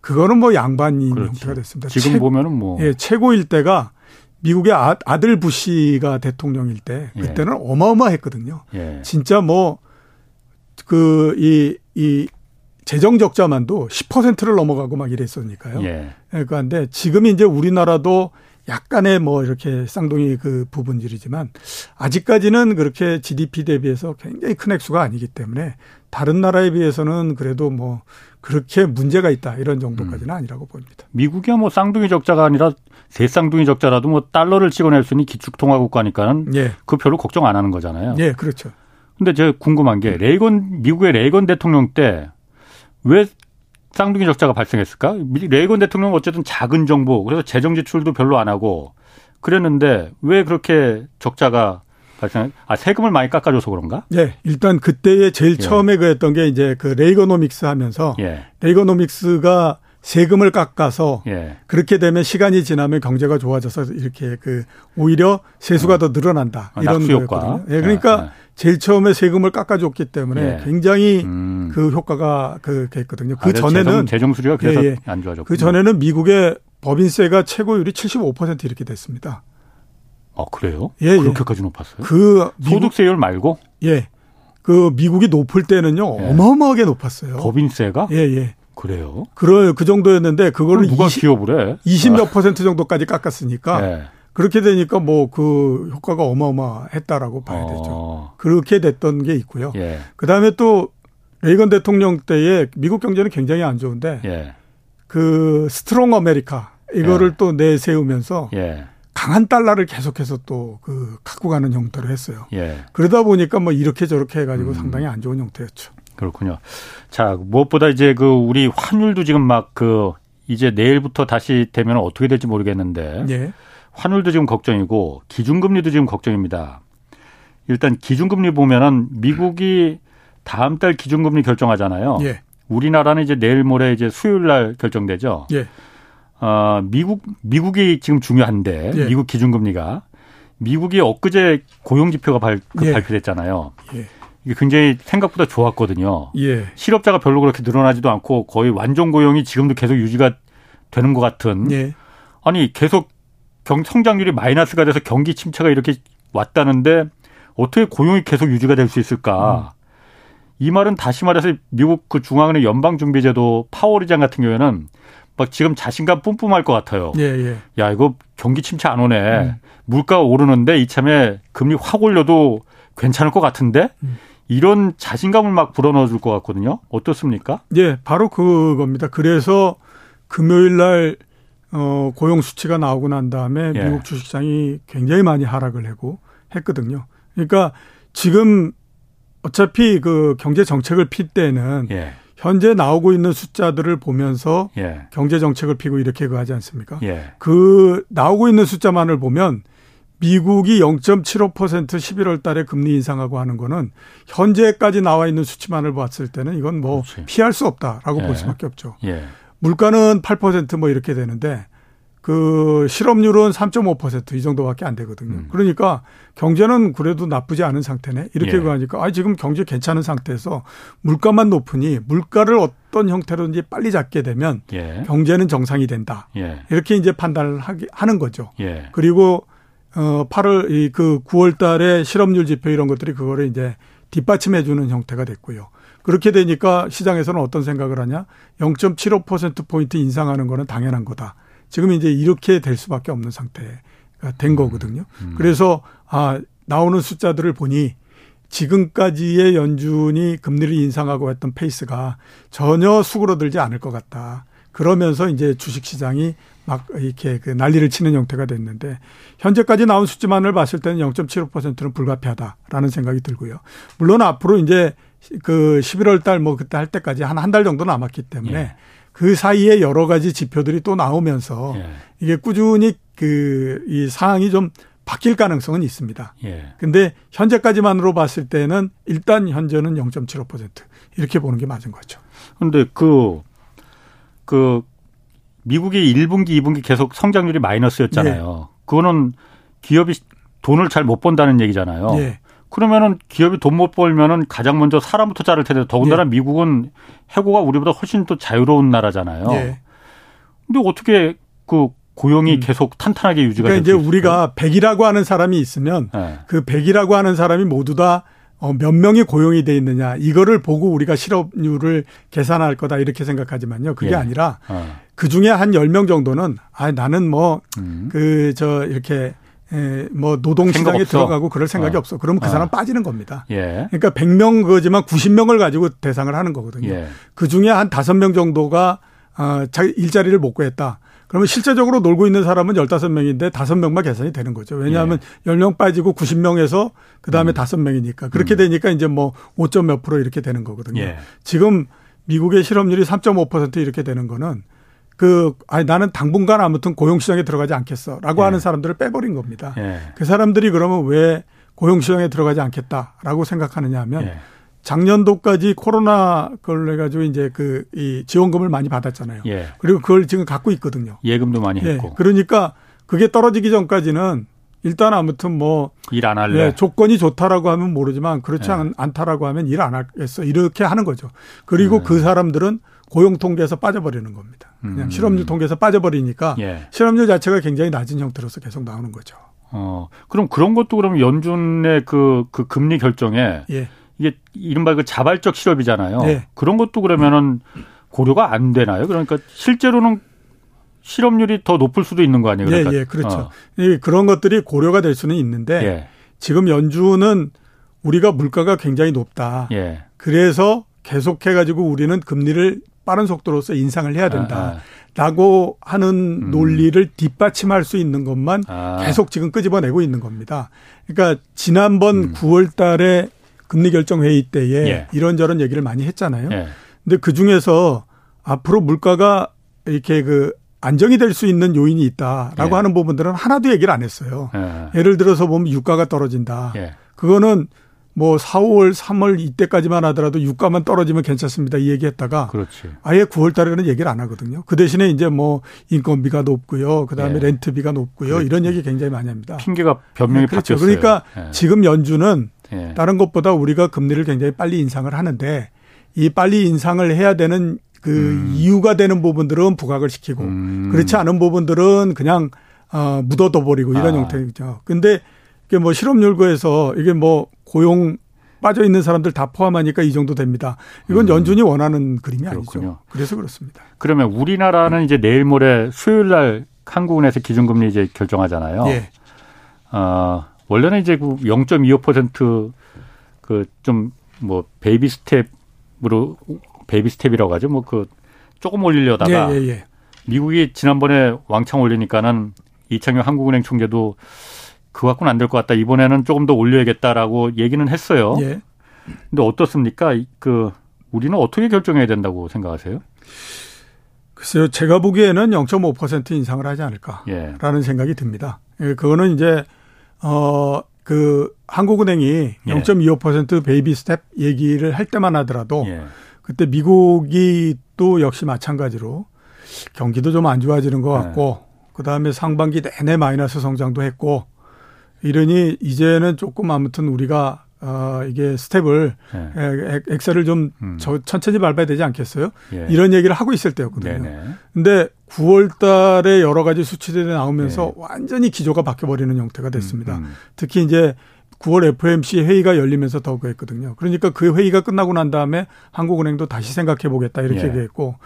그거는 뭐 양반인 그렇지. 형태가 됐습니다. 지금 최, 보면은 뭐 예, 최고일 때가 미국의 아, 아들 부시가 대통령일 때 예. 그때는 어마어마했거든요. 예. 진짜 뭐 그 이 이 재정 적자만도 10%를 넘어가고 막 이랬으니까요. 예. 예, 그런데 지금 이제 우리나라도 약간의 뭐 이렇게 쌍둥이 그 부분들이지만 아직까지는 그렇게 GDP 대비해서 굉장히 큰 액수가 아니기 때문에 다른 나라에 비해서는 그래도 뭐 그렇게 문제가 있다 이런 정도까지는 아니라고 봅니다. 미국이야 뭐 쌍둥이 적자가 아니라 세 쌍둥이 적자라도 뭐 달러를 찍어낼 수 있는 기축통화 국가니까는 예. 그 별로 걱정 안 하는 거잖아요. 예, 그렇죠. 근데 제가 궁금한 게 레이건 미국의 레이건 대통령 때 왜 쌍둥이 적자가 발생했을까? 미- 레이건 대통령은 어쨌든 작은 정부 그래서 재정 지출도 별로 안 하고 그랬는데 왜 그렇게 적자가 발생? 아 세금을 많이 깎아줘서 그런가? 예, 일단 그때에 제일 예. 처음에 그 했던 게 이제 그 레이거노믹스 하면서 예, 레이거노믹스가 세금을 깎아서 예, 그렇게 되면 시간이 지나면 경제가 좋아져서 이렇게 그 오히려 세수가 더 늘어난다 아, 이런 효과. 거였거든요. 예, 그러니까 예, 제일 처음에 세금을 깎아줬기 때문에 예. 굉장히 음. 그 효과가 그렇게 했거든요. 아, 그 그래서 전에는 재정, 수리가 그래서 예, 예. 안 좋아졌고 그 전에는 미국의 법인세가 최고율이 75% 이렇게 됐습니다. 어 그래요? 예, 예. 그렇게까지 높았어요? 그 미국 소득세율 말고 예. 그 미국이 높을 때는요. 예. 어마어마하게 높았어요. 법인세가 예, 예. 그래요? 그럴 그 정도였는데 그거를 누가 20, 기업을 해? 20몇 퍼센트 정도까지 깎았으니까 예. 그렇게 되니까 뭐 그 효과가 어마어마했다라고 봐야 되죠. 어, 그렇게 됐던 게 있고요. 예, 그다음에 또 레이건 대통령 때에 미국 경제는 굉장히 안 좋은데 예, 그 strong America 이거를 예. 또 내세우면서 예, 강한 달러를 계속해서 또 그 갖고 가는 형태로 했어요. 예. 그러다 보니까 뭐 이렇게 저렇게 음. 해가지고 상당히 안 좋은 형태였죠. 그렇군요. 자, 무엇보다 이제 그 우리 환율도 지금 막 그 이제 내일부터 다시 되면 어떻게 될지 모르겠는데 예. 환율도 지금 걱정이고 기준금리도 지금 걱정입니다. 일단 기준금리 보면은 미국이 다음 달 기준금리 결정하잖아요. 예. 우리나라는 이제 내일 모레 이제 수요일 날 결정되죠. 예. 어, 미국 미국이 지금 중요한데 예. 미국 기준금리가 미국이 엊그제 고용 지표가 발, 그 예. 발표됐잖아요. 예. 이게 굉장히 생각보다 좋았거든요. 예. 실업자가 별로 그렇게 늘어나지도 않고 거의 완전 고용이 지금도 계속 유지가 되는 것 같은. 예. 아니 계속 경, 성장률이 마이너스가 돼서 경기 침체가 이렇게 왔다는데 어떻게 고용이 계속 유지가 될 수 있을까? 이 말은 다시 말해서 미국 그 중앙은행 연방준비제도 파월 의장 같은 경우에는 막 지금 자신감 뿜뿜할 것 같아요. 예. 예. 야 이거 경기 침체 안 오네. 음. 물가 오르는데 이참에 금리 확 올려도 괜찮을 것 같은데 음. 이런 자신감을 막 불어넣어 줄 것 같거든요. 어떻습니까? 예, 바로 그겁니다. 그래서 금요일 날 어, 고용 수치가 나오고 난 다음에 예. 미국 주식시장이 굉장히 많이 하락을 하고 했거든요. 그러니까 지금 어차피 그 경제 정책을 필 때는 예, 현재 나오고 있는 숫자들을 보면서 예, 경제 정책을 피고 이렇게 그 하지 않습니까? 예, 그 나오고 있는 숫자만을 보면 미국이 0.75% 11월 달에 금리 인상하고 하는 거는 현재까지 나와 있는 수치만을 봤을 때는 이건 뭐 그렇지. 피할 수 없다라고 예. 볼 수밖에 없죠. 예, 물가는 8%뭐 이렇게 되는데 그 실업률은 3.5%이 정도밖에 안 되거든요. 음. 그러니까 경제는 그래도 나쁘지 않은 상태네. 이렇게 예. 가니까 아 지금 경제 괜찮은 상태에서 물가만 높으니 물가를 어떤 형태로든지 빨리 잡게 되면 예, 경제는 정상이 된다. 예, 이렇게 이제 판단을 하기, 하는 거죠. 예, 그리고 어 8월 이 그 9월 달에 실업률 지표 이런 것들이 그거를 이제 뒷받침해 주는 형태가 됐고요. 그렇게 되니까 시장에서는 어떤 생각을 하냐? 0.75% 포인트 인상하는 거는 당연한 거다. 지금 이제 이렇게 될 수밖에 없는 상태가 된 거거든요. 그래서 아 나오는 숫자들을 보니 지금까지의 연준이 금리를 인상하고 했던 페이스가 전혀 수그러들지 않을 것 같다. 그러면서 이제 주식 시장이 막 이렇게 그 난리를 치는 형태가 됐는데 현재까지 나온 수치만을 봤을 때는 0.75%는 불가피하다라는 생각이 들고요. 물론 앞으로 이제 그 11월 달 뭐 그때 할 때까지 한 한 달 정도 남았기 때문에 예. 그 사이에 여러 가지 지표들이 또 나오면서 예, 이게 꾸준히 그 이 상황이 좀 바뀔 가능성은 있습니다. 예. 근데 현재까지만으로 봤을 때는 일단 현재는 0.75% 이렇게 보는 게 맞은 거죠. 근데 그, 그, 미국이 1분기, 2분기 계속 성장률이 마이너스였잖아요. 예. 그거는 기업이 돈을 잘 못 번다는 얘기잖아요. 예. 그러면은 기업이 돈 못 벌면은 가장 먼저 사람부터 자를 텐데 더군다나 예. 미국은 해고가 우리보다 훨씬 더 자유로운 나라잖아요. 예. 근데 어떻게 그 고용이 음. 계속 탄탄하게 유지가 그러니까 이제 우리가 100이라고 하는 사람이 있으면 네. 그 100이라고 하는 사람이 모두 다 어, 몇 명이 고용이 돼 있느냐 이거를 보고 우리가 실업률을 계산할 거다 이렇게 생각하지만요. 그게 예. 아니라 어. 그 중에 한 10명 정도는 아 나는 뭐 그저 음. 이렇게 에, 뭐 노동 시장에 들어가고 그럴 생각이 어. 없어. 그러면 그 사람 어. 빠지는 겁니다. 예. 그러니까 100명 거지만 90명을 가지고 대상을 하는 거거든요. 예. 그 중에 한 5명 정도가 어, 자기 일자리를 못 구했다. 그러면 실제적으로 놀고 있는 사람은 15명인데 5명만 계산이 되는 거죠. 왜냐하면 예. 10명 빠지고 90명에서 그다음에 음. 5명이니까. 그렇게 음. 되니까 이제 뭐 5점 몇 프로 이렇게 되는 거거든요. 예. 지금 미국의 실업률이 3.5% 이렇게 되는 거는 그 아니 나는 당분간 아무튼 고용 시장에 들어가지 않겠어라고 예. 하는 사람들을 빼버린 겁니다. 예. 그 사람들이 그러면 왜 고용 시장에 들어가지 않겠다라고 생각하느냐 하면 예. 작년도까지 코로나 걸려 가지고 이제 그 이 지원금을 많이 받았잖아요. 예. 그리고 그걸 지금 갖고 있거든요. 예금도 많이 예. 했고. 그러니까 그게 떨어지기 전까지는 일단 아무튼 뭐 일 안 할래. 예, 조건이 좋다라고 하면 모르지만 그렇지 예. 않다라고 하면 일 안 하겠어. 이렇게 하는 거죠. 그리고 예. 그 사람들은 고용 통계에서 빠져버리는 겁니다. 그냥 음. 실업률 통계에서 빠져버리니까 예. 실업률 자체가 굉장히 낮은 형태로서 계속 나오는 거죠. 어, 그럼 그런 것도 그럼 연준의 그, 그 금리 결정에 예. 이게 이른바 그 자발적 실업이잖아요. 네. 그런 것도 그러면은 고려가 안 되나요? 그러니까 실제로는 실업률이 더 높을 수도 있는 거 아니에요? 그러니까. 예, 예, 그렇죠. 어. 예, 그런 것들이 고려가 될 수는 있는데 예. 지금 연준은 우리가 물가가 굉장히 높다. 예. 그래서 계속해 가지고 우리는 금리를 빠른 속도로서 인상을 해야 된다. 아, 라고 하는 음. 논리를 뒷받침할 수 있는 것만 아. 계속 지금 끄집어내고 있는 겁니다. 그러니까 지난번 음. 9월 달에 금리 결정 회의 때에 예. 이런저런 얘기를 많이 했잖아요. 예. 근데 그 중에서 앞으로 물가가 이렇게 그 안정이 될 수 있는 요인이 있다라고 예. 하는 부분들은 하나도 얘기를 안 했어요. 예. 를 들어서 보면 유가가 떨어진다. 예. 그거는 뭐 4월, 3월 이때까지만 하더라도 유가만 떨어지면 괜찮습니다. 이 얘기했다가 그렇지. 아예 9월 달에는 얘기를 안 하거든요. 그 대신에 이제 뭐 인건비가 높고요. 그다음에 예. 렌트비가 높고요. 그렇지. 이런 얘기 굉장히 많이 합니다. 핑계가 변명이 네, 그렇죠. 바뀌었어요. 그러니까 예. 지금 연준은 예. 다른 것보다 우리가 금리를 굉장히 빨리 인상을 하는데 이 빨리 인상을 해야 되는 그 음. 이유가 되는 부분들은 부각을 시키고 음. 그렇지 않은 부분들은 그냥 어 묻어둬 버리고 이런 아. 형태죠. 근데 이게 뭐 실업률고에서 이게 뭐 고용 빠져 있는 사람들 다 포함하니까 이 정도 됩니다. 이건 음. 연준이 원하는 그림이 그렇군요. 아니죠. 그래서 그렇습니다. 그러면 우리나라는 이제 내일 모레 수요일 날 한국은행에서 기준금리 이제 결정하잖아요. 예. 어, 원래는 이제 그 0.25%그 좀 뭐 베이비 스텝으로 베이비 스텝이라고 하죠. 뭐 그 조금 올리려다가 예, 예, 예. 미국이 지난번에 왕창 올리니까는 이창용 한국은행 총재도 그거 갖고는 안 될 것 같다. 이번에는 조금 더 올려야겠다라고 얘기는 했어요. 예. 근데 어떻습니까? 그 우리는 어떻게 결정해야 된다고 생각하세요? 글쎄요, 제가 보기에는 0.5% 인상을 하지 않을까라는 예. 생각이 듭니다. 예, 그거는 이제 어, 그 한국은행이 예. 0.25% 베이비 스텝 얘기를 할 때만 하더라도 예. 그때 미국이 또 역시 마찬가지로 경기도 좀 안 좋아지는 것 예. 같고 그 다음에 상반기 내내 마이너스 성장도 했고 이러니 이제는 조금 아무튼 우리가 어, 이게 스텝을, 네. 엑셀을 좀 음. 저, 천천히 밟아야 되지 않겠어요? 예. 이런 얘기를 하고 있을 때였거든요. 네네. 근데 9월 달에 여러 가지 수치들이 나오면서 네. 완전히 기조가 바뀌어 버리는 형태가 됐습니다. 음, 음. 특히 이제 9월 FOMC 회의가 열리면서 더 그랬거든요. 그러니까 그 회의가 끝나고 난 다음에 한국은행도 다시 생각해 보겠다 이렇게 예. 얘기했고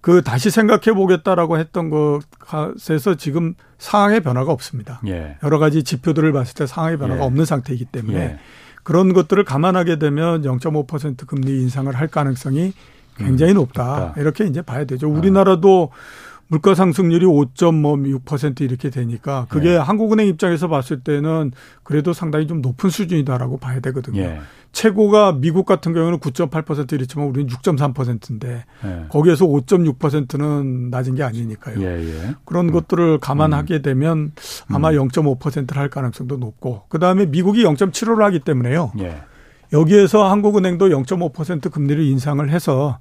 그 다시 생각해 보겠다라고 했던 것에서 지금 상황의 변화가 없습니다. 예. 여러 가지 지표들을 봤을 때 상황의 변화가 예. 없는 상태이기 때문에 예. 그런 것들을 감안하게 되면 0.5% 금리 인상을 할 가능성이 굉장히 음, 높다. 높다. 이렇게 이제 봐야 되죠. 우리나라도 물가 상승률이 5.6% 이렇게 되니까 그게 예. 한국은행 입장에서 봤을 때는 그래도 상당히 좀 높은 수준이다라고 봐야 되거든요. 예. 최고가 미국 같은 경우는 9.8% 이랬지만 우리는 6.3%인데 예. 거기에서 5.6%는 낮은 게 아니니까요. 예, 예. 그런 음. 것들을 감안하게 음. 되면 아마 음. 0.5%를 할 가능성도 높고 그다음에 미국이 0.75를 하기 때문에요. 예. 여기에서 한국은행도 0.5% 금리를 인상을 해서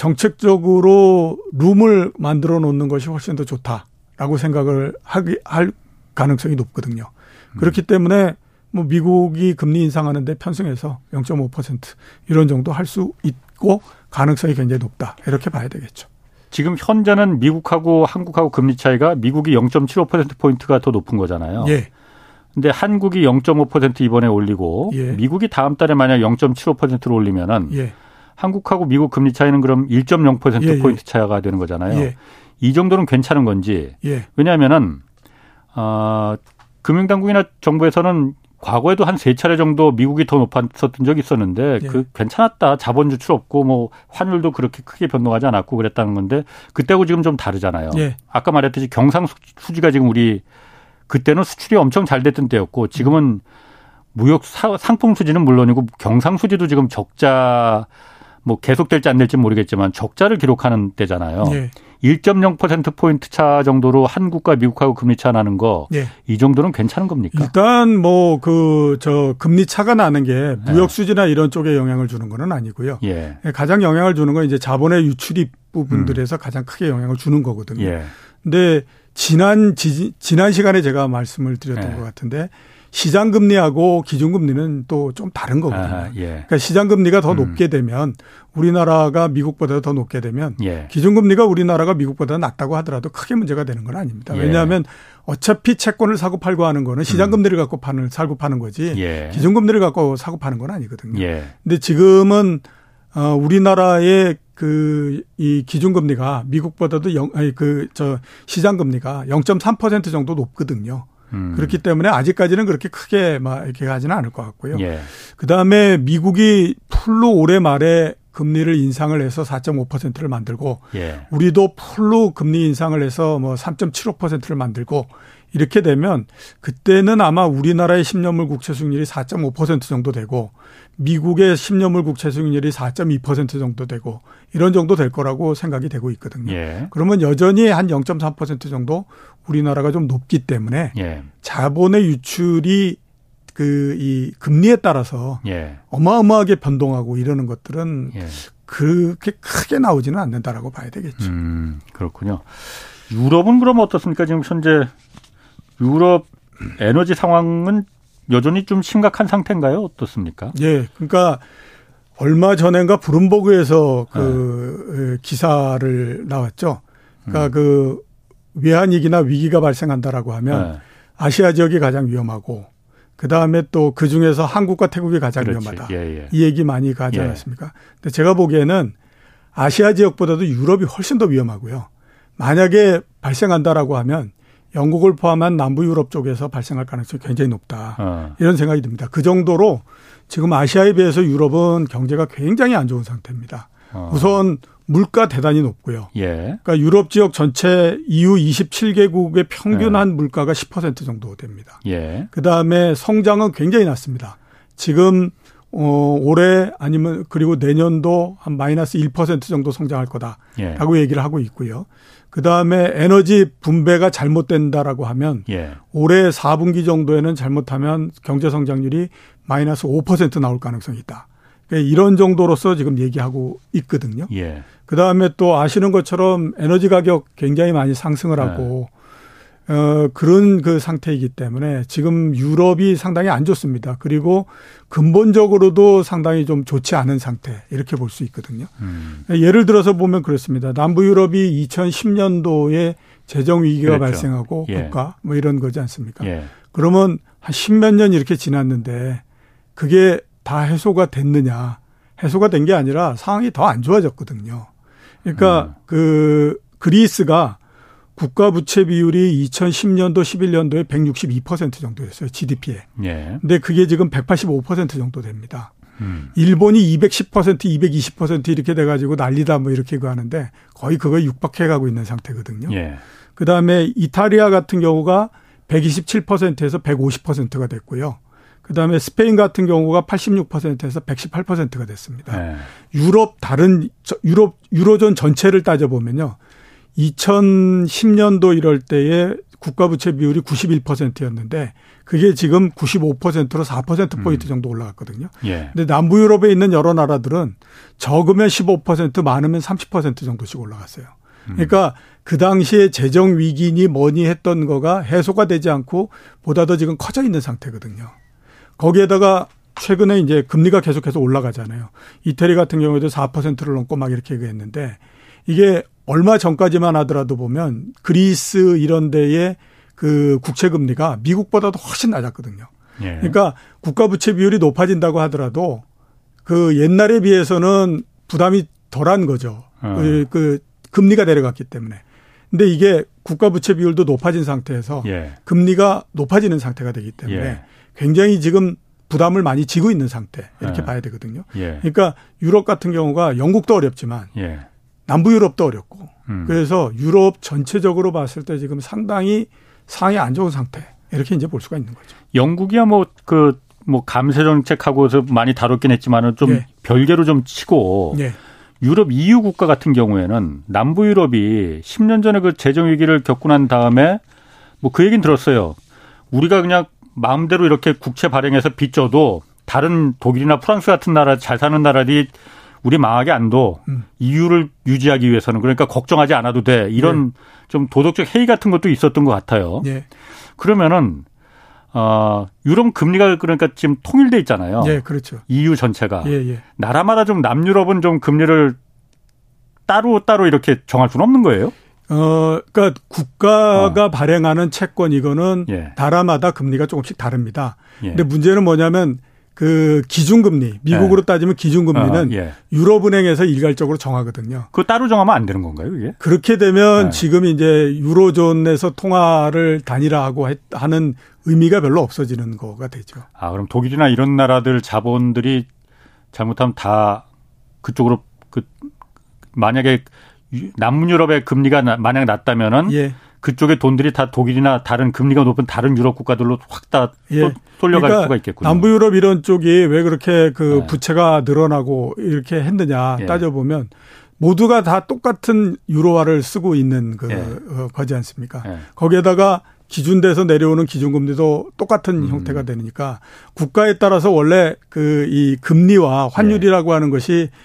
정책적으로 룸을 만들어 놓는 것이 훨씬 더 좋다라고 생각을 하기 할 가능성이 높거든요. 그렇기 때문에 뭐 미국이 금리 인상하는데 편승해서 0.5% 이런 정도 할 수 있고 가능성이 굉장히 높다. 이렇게 봐야 되겠죠. 지금 현재는 미국하고 한국하고 금리 차이가 미국이 0.75% 포인트가 더 높은 거잖아요. 예. 근데 한국이 0.5% 이번에 올리고 예. 미국이 다음 달에 만약 0.75%를 올리면은 예. 한국하고 미국 금리 차이는 그럼 1.0% 예, 예, 포인트 차이가 되는 거잖아요. 예. 이 정도는 괜찮은 건지. 예. 왜냐하면은 어, 금융당국이나 정부에서는 과거에도 한 세 차례 정도 미국이 더 높았었던 적이 있었는데 예. 그 괜찮았다. 자본 유출 없고 뭐 환율도 그렇게 크게 변동하지 않았고 그랬다는 건데 그때하고 지금 좀 다르잖아요. 예. 아까 말했듯이 경상 수지가 지금 우리 그때는 수출이 엄청 잘 됐던 때였고 지금은 무역 상품 수지는 물론이고 경상 수지도 지금 적자 뭐 계속될지 안 될지 모르겠지만 적자를 기록하는 때잖아요. 예. 1.0%포인트 차 정도로 한국과 미국하고 금리 차 나는 거, 예. 이 정도는 괜찮은 겁니까? 일단 뭐 그, 저, 금리 차가 나는 게 무역 수지나 이런 쪽에 영향을 주는 거는 아니고요. 예. 가장 영향을 주는 건 이제 자본의 유출입 부분들에서 음. 가장 크게 영향을 주는 거거든요. 예. 근데 지난, 지, 지난 시간에 제가 말씀을 드렸던 예. 것 같은데 시장 금리하고 기준 금리는 또 좀 다른 거거든요. 아, 예. 그러니까 시장 금리가 더 음. 높게 되면 우리나라가 미국보다 더 높게 되면 예. 기준 금리가 우리나라가 미국보다 낮다고 하더라도 크게 문제가 되는 건 아닙니다. 예. 왜냐하면 어차피 채권을 사고 팔고 하는 거는 시장 음. 금리를 갖고 파는 사고 파는 거지 예. 기준 금리를 갖고 사고 파는 건 아니거든요. 예. 근데 지금은 어 우리나라의 그 이 기준 금리가 미국보다도 영 아니 그 저 시장 금리가 0.3% 정도 높거든요. 음. 그렇기 때문에 아직까지는 그렇게 크게 막 이렇게 가지는 않을 것 같고요. 예. 그 다음에 미국이 풀로 올해 말에 금리를 인상을 해서 4.5%를 만들고 예. 우리도 풀로 금리 인상을 해서 뭐 3.75%를 만들고 이렇게 되면 그때는 아마 우리나라의 10년물 국채 수익률이 4.5% 정도 되고 미국의 10년물 국채 수익률이 4.2% 정도 되고 이런 정도 될 거라고 생각이 되고 있거든요. 예. 그러면 여전히 한 0.3% 정도 우리나라가 좀 높기 때문에 예. 자본의 유출이 그 이 금리에 따라서 예. 어마어마하게 변동하고 이러는 것들은 예. 그렇게 크게 나오지는 않는다라고 봐야 되겠죠. 음, 그렇군요. 유럽은 그럼 어떻습니까? 지금 현재 유럽 에너지 상황은 여전히 좀 심각한 상태인가요? 어떻습니까? 예. 그러니까 얼마 전엔가 브룸버그에서 그 네. 기사를 나왔죠. 그러니까 음. 그 외환위기나 위기가 발생한다라고 하면 네. 아시아 지역이 가장 위험하고 그 다음에 또 그 중에서 한국과 태국이 가장 그렇지. 위험하다. 예, 예. 이 얘기 많이 가지 예. 않았습니까? 근데 제가 보기에는 아시아 지역보다도 유럽이 훨씬 더 위험하고요. 만약에 발생한다라고 하면 영국을 포함한 남부 유럽 쪽에서 발생할 가능성이 굉장히 높다. 어. 이런 생각이 듭니다. 그 정도로 지금 아시아에 비해서 유럽은 경제가 굉장히 안 좋은 상태입니다. 어. 우선 물가 대단히 높고요. 예. 그러니까 유럽 지역 전체 EU 27개국의 평균 한 예. 물가가 10% 정도 됩니다. 예. 그다음에 성장은 굉장히 낮습니다. 지금 어 올해 아니면 그리고 내년도 한 마이너스 1% 정도 성장할 거다라고 예. 얘기를 하고 있고요. 그 다음에 에너지 분배가 잘못된다라고 하면 예. 올해 4분기 정도에는 잘못하면 경제 성장률이 마이너스 5% 나올 가능성이 있다. 그러니까 이런 정도로서 지금 얘기하고 있거든요. 예. 그 다음에 또 아시는 것처럼 에너지 가격 굉장히 많이 상승을 하고 네. 어, 그런 그 상태이기 때문에 지금 유럽이 상당히 안 좋습니다. 그리고 근본적으로도 상당히 좀 좋지 않은 상태 이렇게 볼 수 있거든요. 음. 예를 들어서 보면 그렇습니다. 남부 유럽이 2010년도에 재정 위기가 그렇죠. 발생하고 예. 국가 뭐 이런 거지 않습니까? 예. 그러면 한 십몇 년 이렇게 지났는데 그게 다 해소가 됐느냐? 해소가 된 게 아니라 상황이 더 안 좋아졌거든요. 그러니까 음. 그 그리스가 국가 부채 비율이 2010년도 11년도에 162% 정도였어요. GDP에. 예. 근데 그게 지금 185% 정도 됩니다. 음. 일본이 210%, 220% 이렇게 돼 가지고 난리다 뭐 이렇게 그 하는데 거의 그거에 육박해 가고 있는 상태거든요. 예. 그다음에 이탈리아 같은 경우가 127%에서 150%가 됐고요. 그다음에 스페인 같은 경우가 86%에서 118%가 됐습니다. 네. 유럽 다른 유럽 유로존 전체를 따져 보면요. 2010년도 이럴 때에 국가 부채 비율이 91%였는데 그게 지금 95%로 4% 포인트 음. 정도 올라갔거든요. 예. 근데 남부 유럽에 있는 여러 나라들은 적으면 15% 많으면 30% 정도씩 올라갔어요. 음. 그러니까 그 당시에 재정 위기니 뭐니 했던 거가 해소가 되지 않고 보다 더 지금 커져 있는 상태거든요. 거기에다가 최근에 이제 금리가 계속해서 올라가잖아요. 이태리 같은 경우에도 4%를 넘고 막 이렇게 얘기했는데 이게 얼마 전까지만 하더라도 보면 그리스 이런 데의 그 국채 금리가 미국보다도 훨씬 낮았거든요. 예. 그러니까 국가 부채 비율이 높아진다고 하더라도 그 옛날에 비해서는 부담이 덜한 거죠. 어. 그, 그 금리가 내려갔기 때문에. 근데 이게 국가 부채 비율도 높아진 상태에서 예. 금리가 높아지는 상태가 되기 때문에 예. 굉장히 지금 부담을 많이 지고 있는 상태 이렇게 예. 봐야 되거든요. 예. 그러니까 유럽 같은 경우가 영국도 어렵지만 예. 남부 유럽도 어렵고 음. 그래서 유럽 전체적으로 봤을 때 지금 상당히 상황이 안 좋은 상태 이렇게 이제 볼 수가 있는 거죠. 영국이야 뭐그 뭐 감세 정책하고서 많이 다뤘긴 했지만은 좀 예. 별개로 좀 치고 예. 유럽 EU 국가 같은 경우에는 남부 유럽이 10년 전에 그 재정 위기를 겪고 난 다음에 뭐 그 얘기는 들었어요. 우리가 그냥 마음대로 이렇게 국채 발행해서 빚져도 다른 독일이나 프랑스 같은 나라 잘 사는 나라들이 우리 망하게 안도 음. EU를 유지하기 위해서는 그러니까 걱정하지 않아도 돼 이런 네. 좀 도덕적 해이 같은 것도 있었던 것 같아요. 네. 그러면은 어 유럽 금리가 그러니까 지금 통일돼 있잖아요. 예, 그렇죠. EU 전체가 예, 예. 나라마다 좀 남유럽은 좀 금리를 따로 따로 이렇게 정할 수는 없는 거예요? 어, 그러니까 국가가 어. 발행하는 채권 이거는 예. 나라마다 금리가 조금씩 다릅니다. 예. 근데 문제는 뭐냐면 그 기준금리 미국으로 예. 따지면 기준금리는 어, 예. 유럽은행에서 일괄적으로 정하거든요. 그 따로 정하면 안 되는 건가요, 이게? 그렇게 되면 예. 지금 이제 유로존에서 통화를 단일화하고 하는 의미가 별로 없어지는 거가 되죠. 아, 그럼 독일이나 이런 나라들 자본들이 잘못하면 다 그쪽으로 그 만약에 남유럽의 금리가 만약 낮다면은 예. 그쪽의 돈들이 다 독일이나 다른 금리가 높은 다른 유럽 국가들로 확다 예. 쏠려갈 그러니까 수가 있겠군요. 남부 유럽 이런 쪽이 왜 그렇게 그 네. 부채가 늘어나고 이렇게 했느냐 예. 따져보면 모두가 다 똑같은 유로화를 쓰고 있는 그 예. 어, 거지 않습니까? 예. 거기에다가 기준돼서 내려오는 기준금리도 똑같은 음. 형태가 되니까 국가에 따라서 원래 그 이 금리와 환율이라고 예. 하는 것이 어,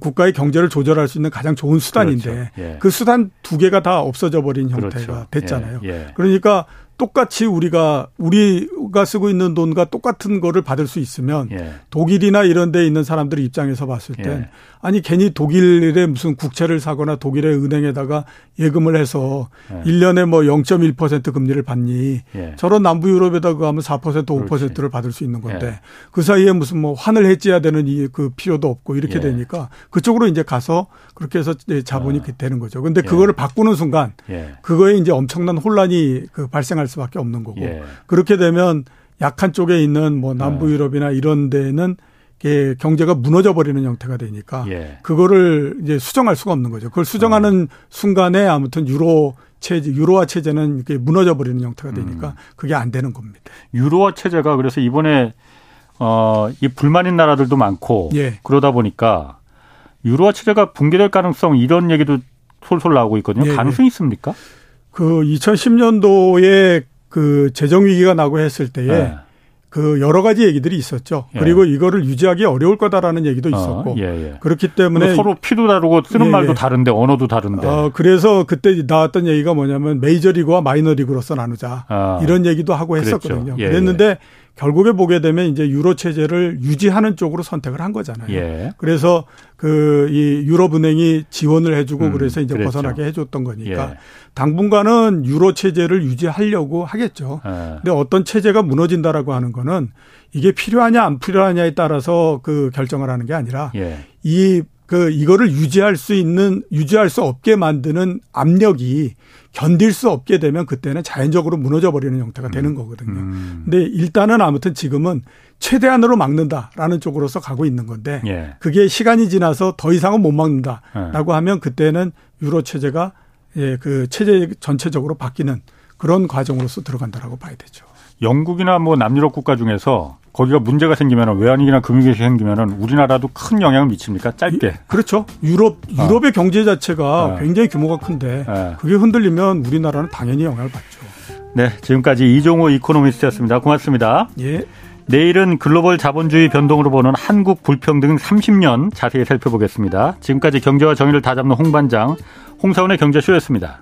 국가의 경제를 조절할 수 있는 가장 좋은 수단인데 그렇죠. 예. 그 수단 두 개가 다 없어져 버린 형태가 그렇죠. 됐잖아요. 예. 예. 그러니까 똑같이 우리가 우리가 쓰고 있는 돈과 똑같은 거를 받을 수 있으면 예. 독일이나 이런 데 있는 사람들 입장에서 봤을 땐 예. 아니 괜히 독일에 무슨 국채를 사거나 독일의 은행에다가 예금을 해서 예. 1년에 뭐 0.1% 금리를 받니 예. 저런 남부 유럽에다가 가면 4% 5%를 그렇지. 받을 수 있는 건데 예. 그 사이에 무슨 뭐 환을 해지해야 되는 이 그 필요도 없고 이렇게 예. 되니까 그쪽으로 이제 가서 그렇게 해서 자본이 아. 되는 거죠. 근데 그거를 바꾸는 순간 그거에 이제 엄청난 혼란이 그 발생할 수밖에 없는 거고 예. 그렇게 되면 약한 쪽에 있는 뭐 남부 네. 유럽이나 이런 데는 예, 경제가 무너져 버리는 형태가 되니까 예. 그거를 이제 수정할 수가 없는 거죠. 그걸 수정하는 어. 순간에 아무튼 유로 체제, 유로화 체제는 이렇게 무너져 버리는 형태가 되니까 음. 그게 안 되는 겁니다. 유로화 체제가 그래서 이번에 어, 이 불만인 나라들도 많고 예. 그러다 보니까 유로화 체제가 붕괴될 가능성 이런 얘기도 솔솔 나오고 있거든요. 예, 가능성이 예. 있습니까? 그 2010년도에 그 재정 위기가 나고 했을 때에 네. 그 여러 가지 얘기들이 있었죠. 예. 그리고 이거를 유지하기 어려울 거다라는 얘기도 어, 있었고 어, 예, 예. 그렇기 때문에 서로 피도 다르고 쓰는 예, 말도 예. 다른데 언어도 다른데. 어, 그래서 그때 나왔던 얘기가 뭐냐면 메이저리그와 마이너리그로서 나누자 아, 이런 얘기도 하고 했었거든요. 예, 그랬는데 결국에 보게 되면 이제 유로 체제를 유지하는 쪽으로 선택을 한 거잖아요. 예. 그래서 그 이 유럽은행이 지원을 해주고 음, 그래서 이제 그랬죠. 벗어나게 해줬던 거니까 예. 당분간은 유로 체제를 유지하려고 하겠죠. 예. 근데 어떤 체제가 무너진다라고 하는 거는 이게 필요하냐 안 필요하냐에 따라서 그 결정을 하는 게 아니라 예. 이그 이거를 유지할 수 있는 유지할 수 없게 만드는 압력이 견딜 수 없게 되면 그때는 자연적으로 무너져 버리는 형태가 되는 음. 거거든요. 음. 근데 일단은 아무튼 지금은 최대한으로 막는다라는 쪽으로서 가고 있는 건데 예. 그게 시간이 지나서 더 이상은 못 막는다라고 예. 하면 그때는 유로 체제가 예, 그 체제 전체적으로 바뀌는 그런 과정으로서 들어간다라고 봐야 되죠. 영국이나 뭐 남유럽 국가 중에서 거기가 문제가 생기면 외환위기나 금융위기 생기면 우리나라도 큰 영향을 미칩니까? 짧게. 그렇죠. 유럽 어. 유럽의 어. 경제 자체가 어. 굉장히 규모가 큰데 어. 그게 흔들리면 우리나라는 당연히 영향을 받죠. 네, 지금까지 이종호 이코노미스트였습니다. 고맙습니다. 예. 내일은 글로벌 자본주의 변동으로 보는 한국 불평등 30년 자세히 살펴보겠습니다. 지금까지 경제와 정의를 다잡는 홍반장 홍사원의 경제쇼였습니다.